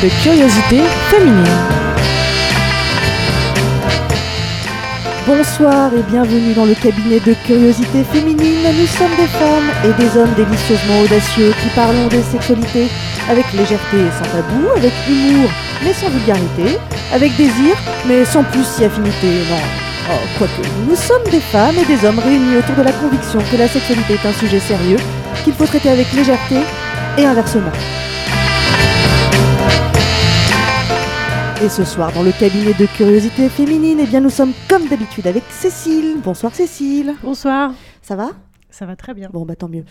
de curiosité féminine. Bonsoir et bienvenue dans le cabinet de curiosité féminine. Nous sommes des femmes et des hommes délicieusement audacieux qui parlons des sexualités avec légèreté et sans tabou, avec humour mais sans vulgarité, avec désir mais sans plus si affinité. Non, oh, quoique, nous sommes des femmes et des hommes réunis autour de la conviction que la sexualité est un sujet sérieux, qu'il faut traiter avec légèreté et inversement. Et ce soir, dans le cabinet de curiosité féminine, eh bien, nous sommes comme d'habitude avec Cécile. Bonsoir Cécile. Bonsoir. Ça va? Ça va très bien. Bon, bah tant mieux.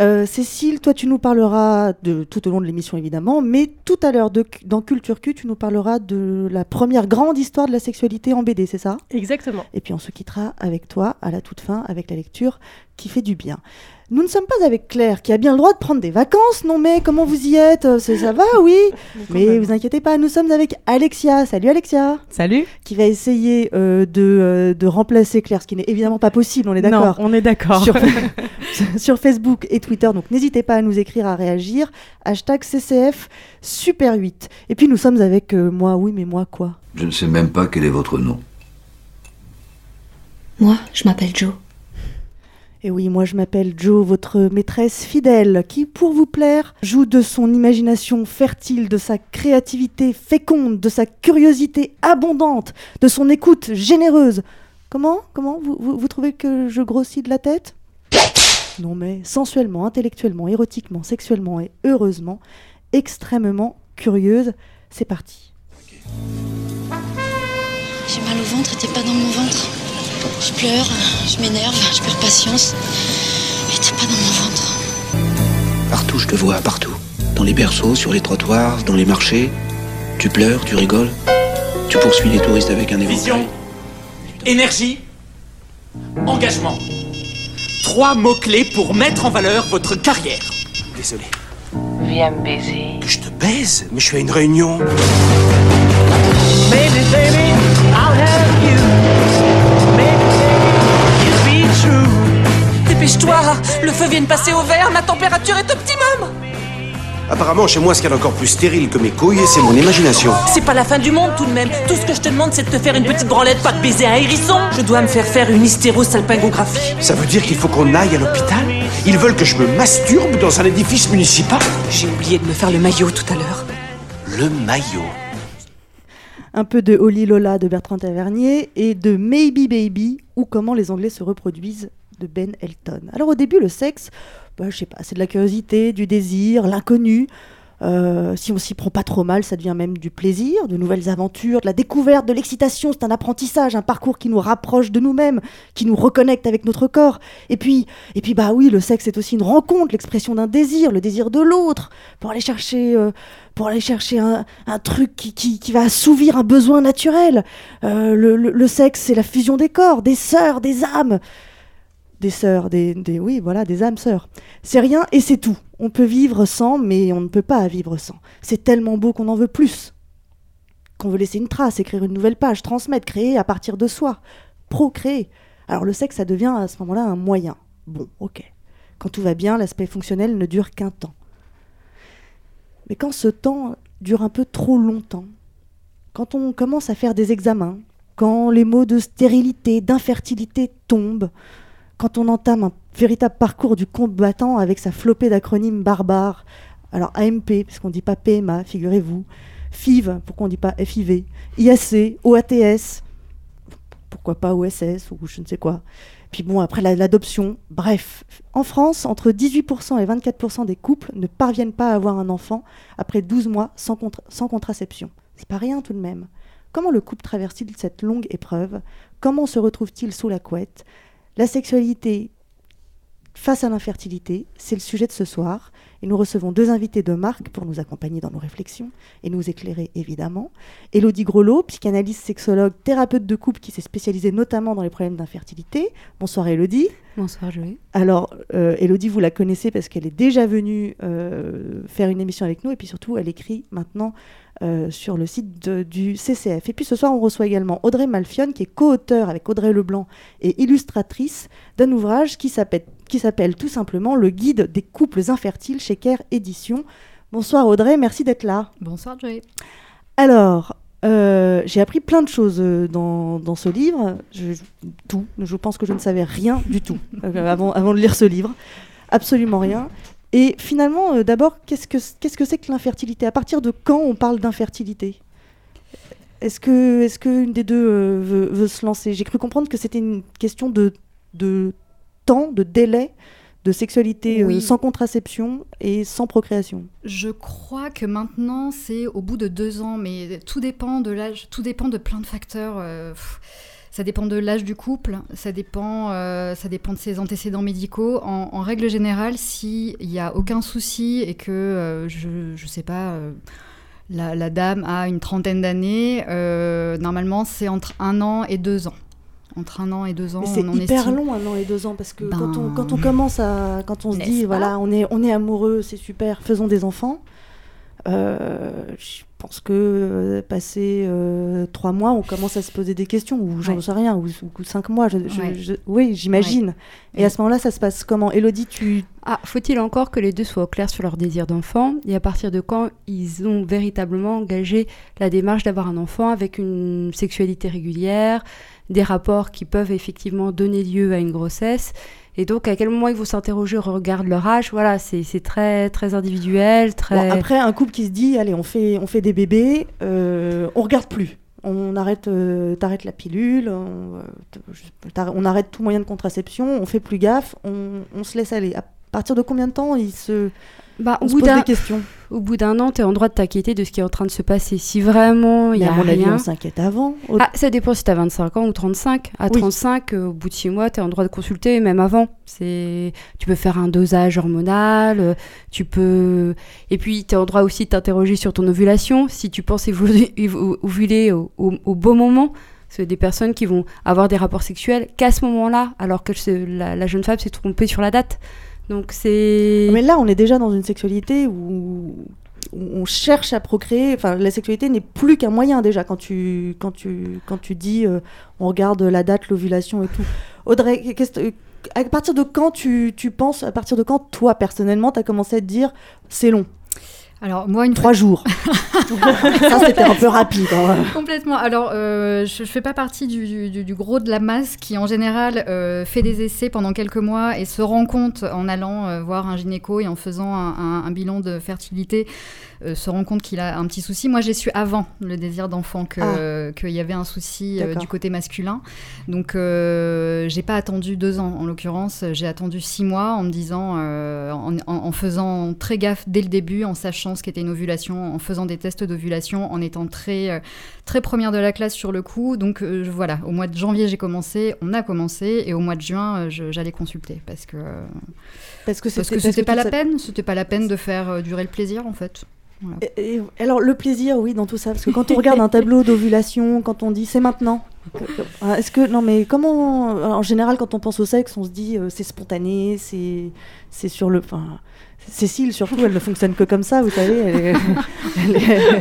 Euh, Cécile, toi, tu nous parleras de tout au long de l'émission évidemment, mais tout à l'heure dans Culture Q, tu nous parleras de la première grande histoire de la sexualité en BD, c'est ça? Exactement. Et puis on se quittera avec toi à la toute fin avec la lecture qui fait du bien. Nous ne sommes pas avec Claire qui a bien le droit de prendre des vacances, non mais comment vous y êtes? Euh, Ça va, oui Mais vous inquiétez pas, nous sommes avec Alexia. Salut Alexia Salut. Qui va essayer euh, de, euh, de remplacer Claire, ce qui n'est évidemment pas possible, on est d'accord Non, on est d'accord. sur, sur Facebook et Twitter. Donc n'hésitez pas à nous écrire, à réagir. Hashtag CCF Super 8. Et puis nous sommes avec euh, moi, oui, mais moi quoi? Je ne sais même pas quel est votre nom. Moi, je m'appelle Joe. Et oui, moi je m'appelle Joe, votre maîtresse fidèle, qui, pour vous plaire, joue de son imagination fertile, de sa créativité féconde, de sa curiosité abondante, de son écoute généreuse. Comment Comment vous, trouvez que je grossis de la tête? Non mais sensuellement, intellectuellement, érotiquement, sexuellement et heureusement, extrêmement curieuse. C'est parti. J'ai mal au ventre t'es pas dans mon ventre. Je pleure, je m'énerve, je perds patience. Et t'es pas dans mon ventre. Partout, je te vois, partout. Dans les berceaux, sur les trottoirs, dans les marchés. Tu pleures, tu rigoles. Tu poursuis les touristes avec un éventail. Vision, énergie, engagement. Trois mots-clés pour mettre en valeur votre carrière. Désolé. Viens me baiser. Que je te baise Mais je suis à une réunion. Baby, Dépêche-toi, le feu vient de passer au vert, ma température est optimum. Apparemment, chez moi, ce qu'il y a d'encore plus stérile que mes couilles, c'est mon imagination. C'est pas la fin du monde tout de même. Tout ce que je te demande, c'est de te faire une petite branlette, pas de baiser un hérisson. Je dois me faire faire une hystérosalpingographie. Ça veut dire qu'il faut qu'on aille à l'hôpital? Ils veulent que je me masturbe dans un édifice municipal? J'ai oublié de me faire le maillot tout à l'heure. Le maillot. Un peu de Holly Lola de Bertrand Tavernier et de Maybe Baby ou comment les Anglais se reproduisent Ben Elton. Alors au début, le sexe, bah, je sais pas, c'est de la curiosité, du désir, l'inconnu. Euh, si on s'y prend pas trop mal, ça devient même du plaisir, de nouvelles aventures, de la découverte, de l'excitation. C'est un apprentissage, un parcours qui nous rapproche de nous-mêmes, qui nous reconnecte avec notre corps. Et puis, et puis bah oui, le sexe c'est aussi une rencontre, l'expression d'un désir, le désir de l'autre, pour aller chercher, euh, pour aller chercher un, truc qui, va assouvir un besoin naturel. Euh, le, le- le sexe c'est la fusion des corps, des sœurs, des âmes des sœurs, des, voilà, des âmes sœurs. C'est rien et c'est tout. On peut vivre sans, mais on ne peut pas vivre sans. C'est tellement beau qu'on en veut plus. Qu'on veut laisser une trace, écrire une nouvelle page, transmettre, créer à partir de soi, procréer. Alors le sexe, ça devient à ce moment-là un moyen. Bon, ok. Quand tout va bien, l'aspect fonctionnel ne dure qu'un temps. Mais quand ce temps dure un peu trop longtemps, quand on commence à faire des examens, quand les mots de stérilité, d'infertilité tombent, quand on entame un véritable parcours du combattant avec sa flopée d'acronymes barbares, alors AMP, puisqu'on ne dit pas PMA, figurez-vous, FIV, pourquoi on ne dit pas FIV, IAC, OATS, pourquoi pas OSS ou je ne sais quoi. Puis bon, après la- l'adoption, bref. En France, entre 18% et 24% des couples ne parviennent pas à avoir un enfant après 12 mois sans, contra- sans contraception. C'est pas rien tout de même. Comment le couple traverse-t-il cette longue épreuve? Comment se retrouve-t-il sous la couette? La sexualité face à l'infertilité, c'est le sujet de ce soir. Et nous recevons deux invités de marque pour nous accompagner dans nos réflexions et nous éclairer évidemment. Élodie Grelot, psychanalyste, sexologue, thérapeute de couple qui s'est spécialisée notamment dans les problèmes d'infertilité. Bonsoir Élodie. Bonsoir Joël. Alors, euh, Elodie, vous la connaissez parce qu'elle est déjà venue euh, faire une émission avec nous et puis surtout, elle écrit maintenant euh, sur le site de- du CCF. Et puis ce soir, on reçoit également Audrey Malfionne, qui est co-auteur avec Audrey Leblanc et illustratrice d'un ouvrage qui s'appelle qui s'appelle tout simplement Le guide des couples infertiles chez Care Édition. Bonsoir Audrey, merci d'être là. Bonsoir Joey. Alors, euh, j'ai appris plein de choses euh, dans, dans ce livre. Je, tout. Je pense que je ne savais rien du tout euh, avant, avant de lire ce livre. Absolument rien. Et finalement, euh, d'abord, qu'est-ce que qu'est-ce que c'est que l'infertilité? À partir de quand on parle d'infertilité? Est-ce que est-ce qu'une des deux veut, veut se lancer? J'ai cru comprendre que c'était une question de, de temps, de délai, de sexualité euh, sans contraception et sans procréation. Je crois que maintenant c'est au bout de deux ans, mais tout dépend de l'âge, tout dépend de plein de facteurs. euh, ça dépend de l'âge du couple, ça dépend, euh, ça dépend de ses antécédents médicaux. En, en règle générale, s'il n'y a aucun souci et que, je ne sais pas, la, la dame a une trentaine d'années, normalement c'est entre un an et deux ans. Entre un an et deux ans, c'est hyper estime. long, un an et deux ans, parce que Ben, quand, on, quand on commence à. Quand on se dit, voilà, on est, on est amoureux, c'est super, faisons des enfants. euh, je pense que euh, passé euh, trois mois, on commence à se poser des questions, ou j'en Ouais. sais rien, ou, ou cinq mois. je- je- Ouais. je- oui, j'imagine. Et à ce moment-là, ça se passe comment? Elodie, tu. Ah, faut-il encore que les deux soient au clair sur leur désir d'enfant? Et à partir de quand ils ont véritablement engagé la démarche d'avoir un enfant avec une sexualité régulière, des rapports qui peuvent effectivement donner lieu à une grossesse et donc à quel moment ils vont s'interroger au regard de leur âge, voilà, c'est très très individuel, très... Bon, après, un couple qui se dit, allez, on fait, on fait des bébés, euh, on regarde plus. On arrête, euh, t'arrêtes la pilule, on, euh, on arrête tout moyen de contraception, on fait plus gaffe, on, on se laisse aller. À partir de combien de temps il se, Bah, on au se bout pose d'un des questions au bout d'un an, tu es en droit de t'inquiéter de ce qui est en train de se passer. Si vraiment il y a à mon avis, rien... on s'inquiète avant. Au- Ah, ça dépend si tu as 25 ans ou 35. À Oui. 35, euh, au bout de 6 mois, tu es en droit de consulter, même avant. C'est... Tu peux faire un dosage hormonal, euh, tu peux... Et puis, tu es en droit aussi de t'interroger sur ton ovulation, si tu penses ovuler au, au- au bon moment. C'est des personnes qui vont avoir des rapports sexuels qu'à ce moment-là, alors que la jeune femme s'est trompée sur la date. Donc, c'est... Mais là, on est déjà dans une sexualité où, on cherche à procréer. Enfin, la sexualité n'est plus qu'un moyen déjà quand tu, quand tu, quand tu dis euh, on regarde la date, l'ovulation et tout. Audrey, que- à partir de quand tu, tu penses, à partir de quand toi personnellement, tu as commencé à te dire c'est long? Alors moi, une Trois jours. Ça, c'était un peu rapide. hein. Complètement. Alors, euh, je ne fais pas partie du, du- du gros de la masse qui, en général, euh, fait des essais pendant quelques mois et se rend compte en allant euh, voir un gynéco et en faisant un, un- un bilan de fertilité, euh, se rend compte qu'il a un petit souci. Moi, j'ai su avant le désir d'enfant Ah. qu'il y avait un souci euh, du côté masculin. Donc, euh, j'ai pas attendu deux ans, en l'occurrence. J'ai attendu six mois en me disant, en, en- en faisant très gaffe dès le début, en sachant ce qu'était une ovulation, en faisant des tests d'ovulation, en étant très, très première de la classe sur le coup. Donc euh, voilà, au mois de janvier j'ai commencé, on a commencé, et au mois de juin euh, j'allais consulter parce que Parce que c'était pas la ça- peine, c'était pas la peine de faire euh, durer le plaisir en fait. Voilà. Et- et- alors le plaisir, oui, dans tout ça, parce que quand on regarde un tableau d'ovulation, quand on dit c'est maintenant, ah, est-ce que non mais comment, en général quand on pense au sexe, on se dit euh, c'est spontané, c'est c'est sur le, enfin Cécile surtout, elle ne fonctionne que comme ça, vous savez. Elle est- elle est-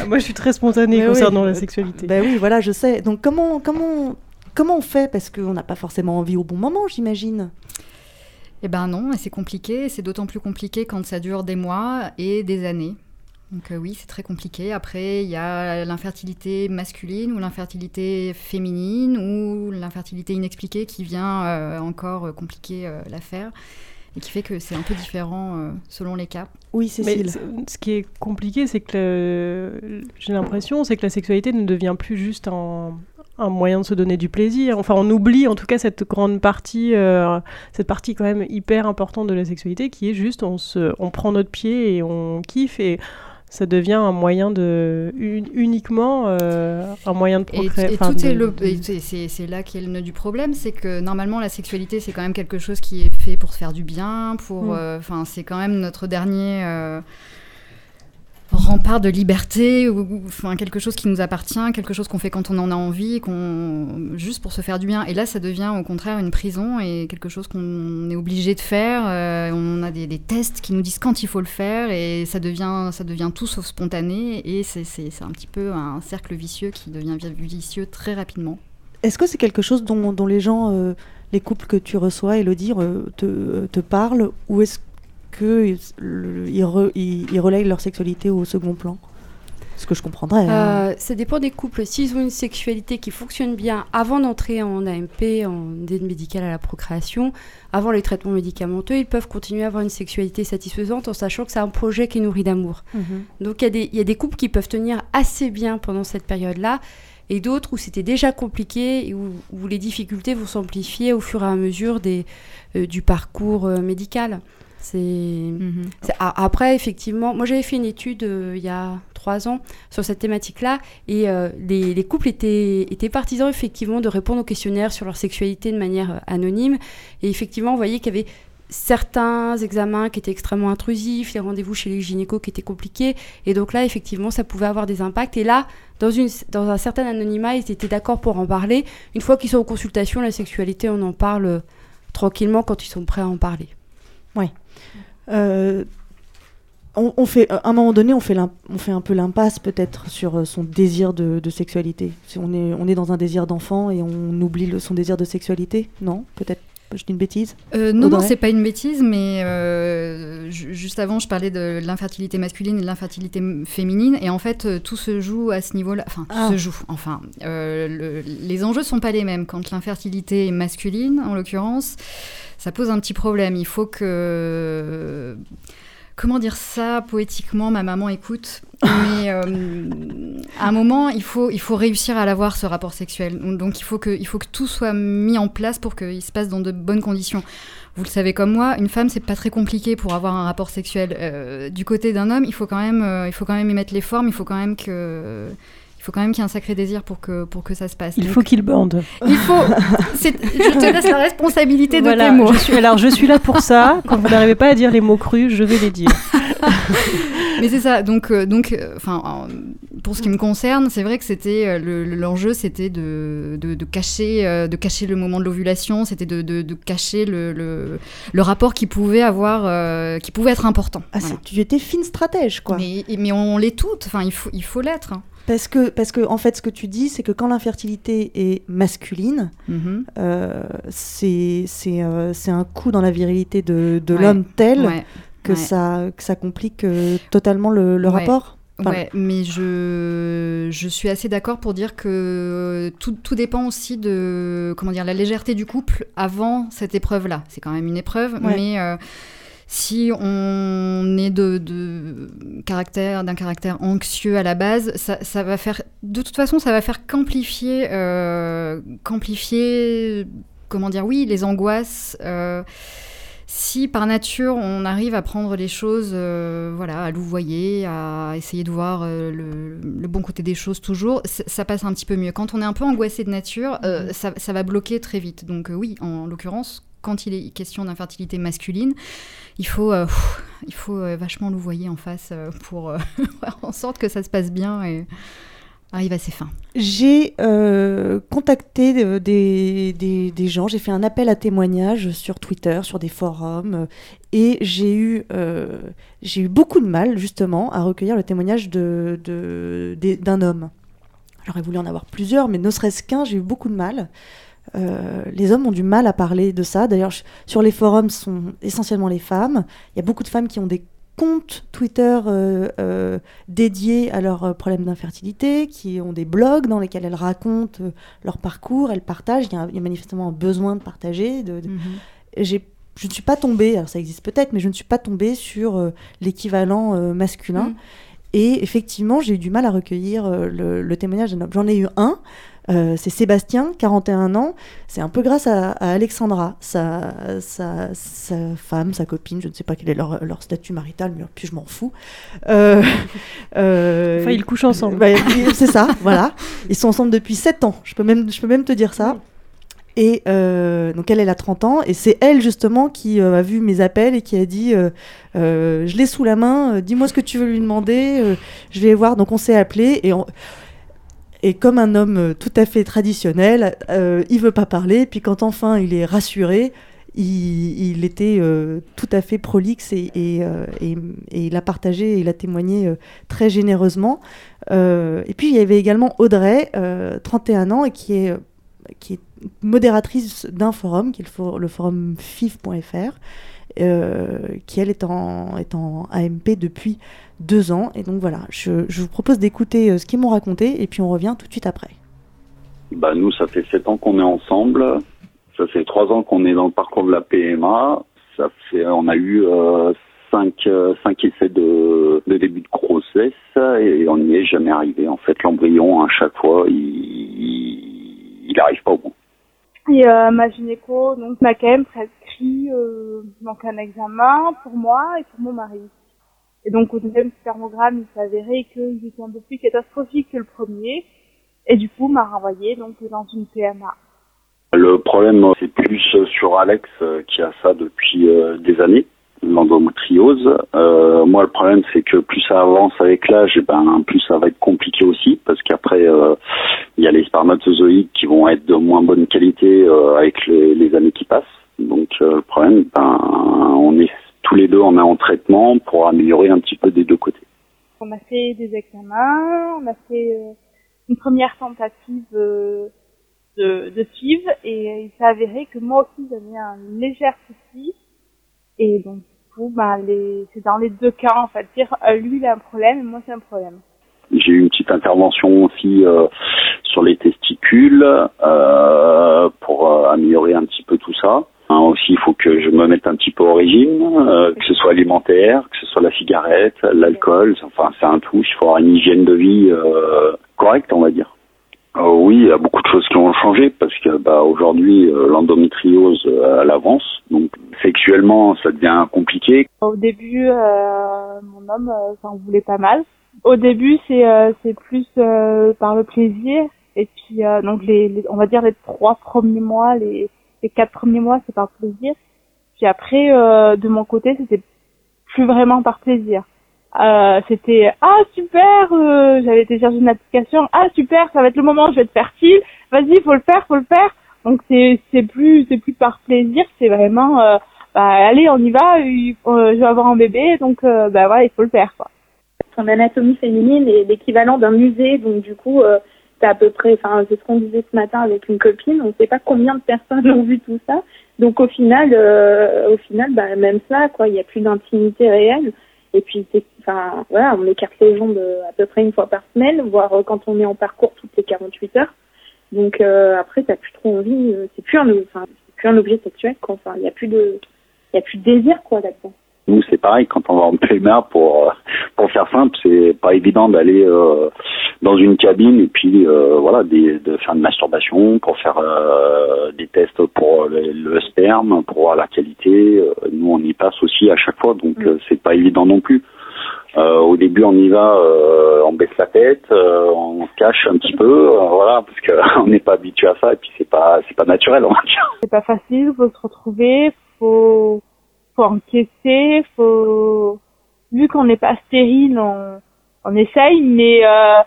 Ah, Moi, je suis très spontanée Mais concernant oui. la sexualité. Ben oui, voilà, je sais. Donc comment comment comment on fait? Parce qu'on n'a pas forcément envie au bon moment, j'imagine. Eh ben non, et c'est compliqué, c'est d'autant plus compliqué quand ça dure des mois et des années. Donc euh, oui, c'est très compliqué. Après, il y a l'infertilité masculine ou l'infertilité féminine ou l'infertilité inexpliquée qui vient euh, encore compliquer euh, l'affaire et qui fait que c'est un peu différent euh, selon les cas. Oui, Mais c- ce qui est compliqué, c'est que le- j'ai l'impression, c'est que la sexualité ne devient plus juste un, un moyen de se donner du plaisir. Enfin, on oublie en tout cas cette grande partie, euh, cette partie quand même hyper importante de la sexualité, qui est juste on se, on prend notre pied et on kiffe et ça devient un moyen de un- uniquement euh, un moyen de Et, procréer. et tout de- est le, c'est là qu'est le nœud du problème, c'est que normalement la sexualité c'est quand même quelque chose qui est fait pour se faire du bien, pour, Mm. euh, enfin c'est quand même notre dernier euh, rempart de liberté, ou ou- enfin quelque chose qui nous appartient, quelque chose qu'on fait quand on en a envie, qu'on juste pour se faire du bien. Et là ça devient au contraire une prison et quelque chose qu'on est obligé de faire. euh, on a des, tests qui nous disent quand il faut le faire et ça devient ça devient tout sauf spontané et c'est un petit peu un cercle vicieux qui devient vi- vicieux très rapidement. Est-ce que c'est quelque chose dont, les gens, euh, les couples que tu reçois, Elodie, te, te parlent Ou est-ce qu'ils ils re- ils- ils relayent leur sexualité au second plan Ce que je comprendrais. hein. Euh, ça dépend des couples. S'ils ont une sexualité qui fonctionne bien avant d'entrer en AMP, en aide médicale à la procréation, avant les traitements médicamenteux, ils peuvent continuer à avoir une sexualité satisfaisante en sachant que c'est un projet qui nourrit d'amour. Mhm. Donc il y, a des- il y a des couples qui peuvent tenir assez bien pendant cette période-là et d'autres où c'était déjà compliqué et où, où les difficultés vont s'amplifier au fur et à mesure des, euh, du parcours euh, médical. C'est Mhm. Après, effectivement, moi j'avais fait une étude euh, il y a trois ans sur cette thématique-là et euh, les, les couples étaient, étaient partisans effectivement de répondre aux questionnaires sur leur sexualité de manière euh, anonyme. Et effectivement, on voyait qu'il y avait certains examens qui étaient extrêmement intrusifs, les rendez-vous chez les gynécos qui étaient compliqués. Et donc là, effectivement, ça pouvait avoir des impacts. Et là, dans, une, dans un certain anonymat, ils étaient d'accord pour en parler. Une fois qu'ils sont en consultation, la sexualité, on en parle tranquillement quand ils sont prêts à en parler. Euh, on, on fait, à un moment donné, on fait, un peu l'impasse peut-être sur euh, son désir de, sexualité. On, est, dans un désir d'enfant et on oublie son désir de sexualité Non? Peut-être je dis une bêtise Euh, non, c'est pas une bêtise, mais euh, ju- juste avant, je parlais de l'infertilité masculine et de l'infertilité féminine, et en fait, euh, tout se joue à ce niveau-là. Enfin, tout Ah. se joue. Enfin, euh, le- les enjeux sont pas les mêmes. Quand l'infertilité est masculine, en l'occurrence, ça pose un petit problème. Il faut que comment dire ça poétiquement Ma maman écoute. Mais euh, à un moment, il faut, réussir à l'avoir, ce rapport sexuel. Donc il faut, que, tout soit mis en place pour qu'il se passe dans de bonnes conditions. Vous le savez comme moi, une femme, c'est pas très compliqué pour avoir un rapport sexuel. Euh, du côté d'un homme, il faut euh, il faut quand même y mettre les formes, il faut quand même que... Il faut quand même qu'il y ait un sacré désir pour que, pour que ça se passe. Il Donc, faut qu'il bande. il faut. c'est- Je te laisse la responsabilité de Voilà, tes mots. je suis, alors je suis là pour ça. Quand vous n'arrivez pas à dire les mots crus, je vais les dire. Mais c'est ça. Donc, euh, donc, euh, enfin, euh, pour ce qui me concerne, c'est vrai que c'était euh, le- le- l'enjeu, c'était de, de, de cacher, euh, de cacher le moment de l'ovulation, c'était de, de, de cacher le, le, le rapport qui pouvait avoir, euh, qui pouvait être important. ah, Voilà. c'est- Tu étais fine stratège, quoi. Mais, mais on l'est toutes. Enfin, il faut, il faut l'être. hein. Parce que, parce que, en fait, ce que tu dis, c'est que quand l'infertilité est masculine, Mhm. euh, c'est c'est euh, c'est un coup dans la virilité de, de Ouais. l'homme tel Ouais. que, ouais. ça, que ça complique euh, totalement le, rapport. Enfin, Ouais, mais je, je suis assez d'accord pour dire que tout, tout dépend aussi de comment dire la légèreté du couple avant cette épreuve-là. C'est quand même une épreuve, Ouais. mais euh, si on est de, de caractère d'un caractère anxieux à la base, ça, ça va faire de toute façon ça va faire qu'amplifier euh, qu'amplifier comment dire oui les angoisses. euh, si par nature on arrive à prendre les choses, euh, voilà, à louvoyer, à essayer de voir euh, le, le bon côté des choses toujours, ça passe un petit peu mieux. Quand on est un peu angoissé de nature, euh, ça, ça va bloquer très vite. Donc oui, en l'occurrence, quand il est question d'infertilité masculine, il faut, euh, pff, il faut euh, vachement louvoyer en face euh, pour euh, faire en sorte que ça se passe bien et arrive à ses fins. J'ai contacté des, des, gens, j'ai fait un appel à témoignages sur Twitter, sur des forums, et j'ai eu, eu beaucoup de mal justement à recueillir le témoignage de, de- d'un homme. J'aurais voulu en avoir plusieurs, mais ne serait-ce qu'un, j'ai eu beaucoup de mal. Euh, les hommes ont du mal à parler de ça. D'ailleurs, sur les forums, ce sont essentiellement les femmes. Il y a beaucoup de femmes qui ont des comptes Twitter euh, euh, dédiés à leurs problèmes d'infertilité, qui ont des blogs dans lesquels elles racontent leur parcours, elles partagent. Il y, a, il y a manifestement un besoin de partager. De, j'ai- Je ne suis pas tombée, alors ça existe peut-être, mais je ne suis pas tombée sur l'équivalent masculin. Mm. Et effectivement, j'ai eu du mal à recueillir le, le témoignage d'un homme. J'en ai eu un, euh, c'est Sébastien, 41 ans. C'est un peu grâce à, à Alexandra, sa, sa, sa femme, sa copine, je ne sais pas quel est leur, leur statut marital, mais puis je m'en fous. Euh, euh, Enfin, ils couchent ensemble. bah, c'est ça, voilà. Ils sont ensemble depuis 7 ans, je peux même, je peux même te dire ça. Et euh, donc elle, elle a 30 ans, et c'est elle justement qui euh, a vu mes appels et qui a dit euh, Je l'ai sous la main, dis-moi ce que tu veux lui demander, je vais voir. Donc on s'est appelé, et, on- et comme un homme euh, tout à fait traditionnel, euh, il veut pas parler, puis quand enfin il est rassuré, il, était euh, tout à fait prolixe euh, et- il a partagé et il a témoigné très généreusement. Et puis il y avait également Audrey, euh, 31 ans, et qui est, modératrice d'un forum, qui est le, for- le forum fif.fr. qui elle est en AMP depuis deux ans. Et donc voilà, je, je vous propose d'écouter euh, ce qu'ils m'ont raconté et puis on revient tout de suite après. Bah nous, ça fait sept ans qu'on est ensemble. Ça fait trois ans qu'on est dans le parcours de la PMA. Ça fait, on a eu euh, cinq, euh, cinq essais de, de début de grossesse et on n'y est jamais arrivé. En fait, l'embryon, à chaque fois, il, il, il arrive pas au bout. Et euh, ma gynéco donc m'a quand même prescrit euh, donc un examen pour moi et pour mon mari. Et donc au deuxième spermogramme, il s'avérait qu'il était un peu plus catastrophique que le premier. Et du coup, m'a renvoyé donc dans une PMA. Le problème, c'est plus sur Alex euh, qui a ça depuis euh, des années, l'endométriose. Euh, moi, le problème, c'est que plus ça avance avec l'âge, eh ben, plus ça va être compliqué aussi, parce qu'après, il y a les spermatozoïdes qui vont être de moins bonne qualité avec les, les années qui passent. Donc, le problème, ben, on est tous les deux, on est en traitement pour améliorer un petit peu des deux côtés. On a fait des examens, on a fait euh, une première tentative euh, de, de FIV et il s'est avéré que moi aussi j'avais un léger souci et donc du coup bah les c'est dans les deux cas en fait dire euh, lui il a un problème et moi c'est un problème. J'ai eu une petite intervention aussi euh, sur les testicules euh, pour euh, améliorer un petit peu tout ça. Hein, aussi, il faut que je me mette un petit peu au régime, euh, que ce soit alimentaire, que ce soit la cigarette, l'alcool. Enfin, c'est un tout. Il faut avoir une hygiène de vie euh, correcte, on va dire. Euh, oui, il y a beaucoup de choses qui ont changé parce que bah, aujourd'hui, euh, l'endométriose, euh, elle avance. Donc, sexuellement, ça devient compliqué. Au début, euh, mon homme euh, s'en voulait pas mal. Au début, c'est c'est plus par le plaisir et puis donc les, les- on va dire les trois premiers mois, les les quatre premiers mois, c'est par plaisir. Puis après, euh, de mon côté, c'était plus vraiment par plaisir. Euh, c'était ah super, euh, j'avais téléchargé une application, ah super, ça va être le moment, je vais être fertile, vas-y, faut le faire, faut le faire. Donc c'est c'est plus c'est plus par plaisir, c'est vraiment euh, bah allez, on y va, faut- euh, je vais avoir un bébé, donc euh, bah voilà, il faut le faire quoi. son anatomie féminine est l'équivalent d'un musée, donc du coup, euh, c'est à peu près, enfin, c'est ce qu'on disait ce matin avec une copine, on ne sait pas combien de personnes ont vu tout ça, donc au final, euh, au final, bah, même ça, quoi, il n'y a plus d'intimité réelle, et puis, enfin, voilà, on écarte les jambes euh, à peu près une fois par semaine, voire euh, quand on est en parcours toutes les 48 heures, donc euh, après, t'as plus trop envie, euh, c'est plus un, c'est plus un objet sexuel, quoi, enfin, il n'y a plus de, il y a plus de désir, quoi, là-dedans. Nous, c'est pareil, quand on va en PMA, pour, euh, pour faire simple, c'est pas évident d'aller euh, dans une cabine et puis euh, voilà, des, de faire une masturbation, pour faire euh, des tests pour le, le sperme, pour voir la qualité. Nous, on y passe aussi à chaque fois, donc euh, c'est pas évident non plus. Euh, au début, on y va, euh, on baisse la tête, euh, on se cache un petit peu, voilà, parce qu'on n'est pas habitué à ça et puis c'est pas c'est pas naturel, on va dire. C'est pas facile, faut se retrouver, faut faut encaisser, faut vu qu'on n'est pas stérile, on, essaye, mais euh,